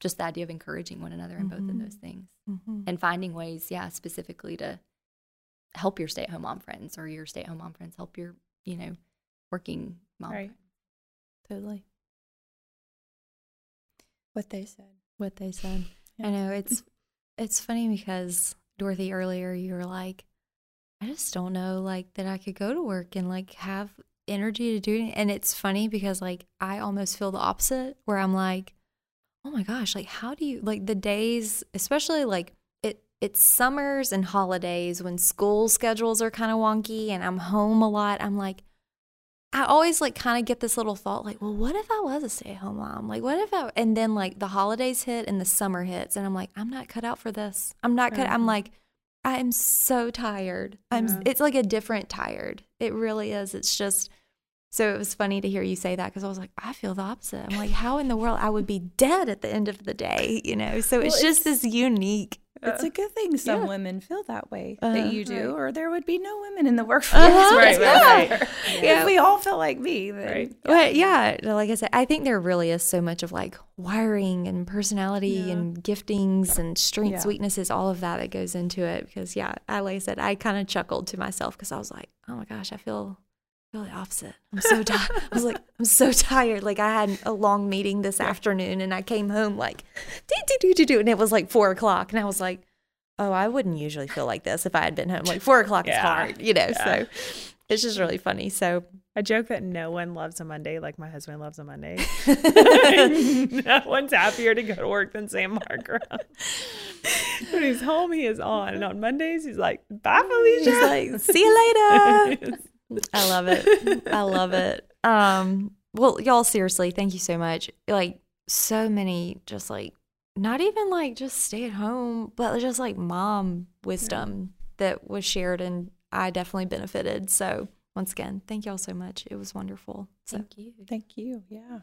just the idea of encouraging one another in both of Mhm. those things Mhm. and finding ways yeah specifically to help your stay at home mom friends or your stay at home mom friends help your you know working mom Right. friends. Totally. What they said. What they said. I know <laughs> it's it's funny because Dorothy earlier you were like, I just don't know like that I could go to work and like have energy to do it. And it's funny because like I almost feel the opposite where I'm like, oh my gosh, like how do you like the days, especially like it it's summers and holidays when school schedules are kind of wonky and I'm home a lot. I'm like, I always like kind of get this little thought like, well, what if I was a stay at home mom? Like, what if I, and then like the holidays hit and the summer hits, and I'm like, I'm not cut out for this. I'm not cut. I'm Mhm. like, I am so tired. I'm, Yeah. it's like a different tired. It really is. It's just, so it was funny to hear you say that because I was like, I feel the opposite. I'm like, how in the world I would be dead at the end of the day, you know? So it's Well, just this unique. It's a good thing some yeah. women feel that way Uh-huh. that you do, Right. or there would be no women in the workforce. Uh-huh. <laughs> Right, right, <laughs> right. Yeah. If we all felt like me, then Right. But yeah, like I said, I think there really is so much of like wiring and personality Yeah. and giftings and strengths, Yeah. weaknesses, all of that that goes into it. Because yeah, I like I said, I kind of chuckled to myself because I was like, oh my gosh, I feel The opposite. I'm so tired. I was like, I'm so tired. Like I had a long meeting this afternoon and I came home like do do do do do, and it was like four o'clock, and I was like, oh, I wouldn't usually feel like this if I had been home. Like four o'clock is hard, you know. Yeah. So it's just really funny. So I joke that no one loves a Monday like my husband loves a Monday. <laughs> <laughs> no one's happier to go to work than Sam Markram. <laughs> when he's home, he is on. And on Mondays, he's like, bye, Felicia. He's like, see you later. I love it. I love it. Um, well, y'all, seriously, thank you so much. Like, so many just like, not even like just stay at home, but just like mom wisdom that was shared, and I definitely benefited. So, once again, thank y'all so much. It was wonderful. So, thank you Thank you. Yeah.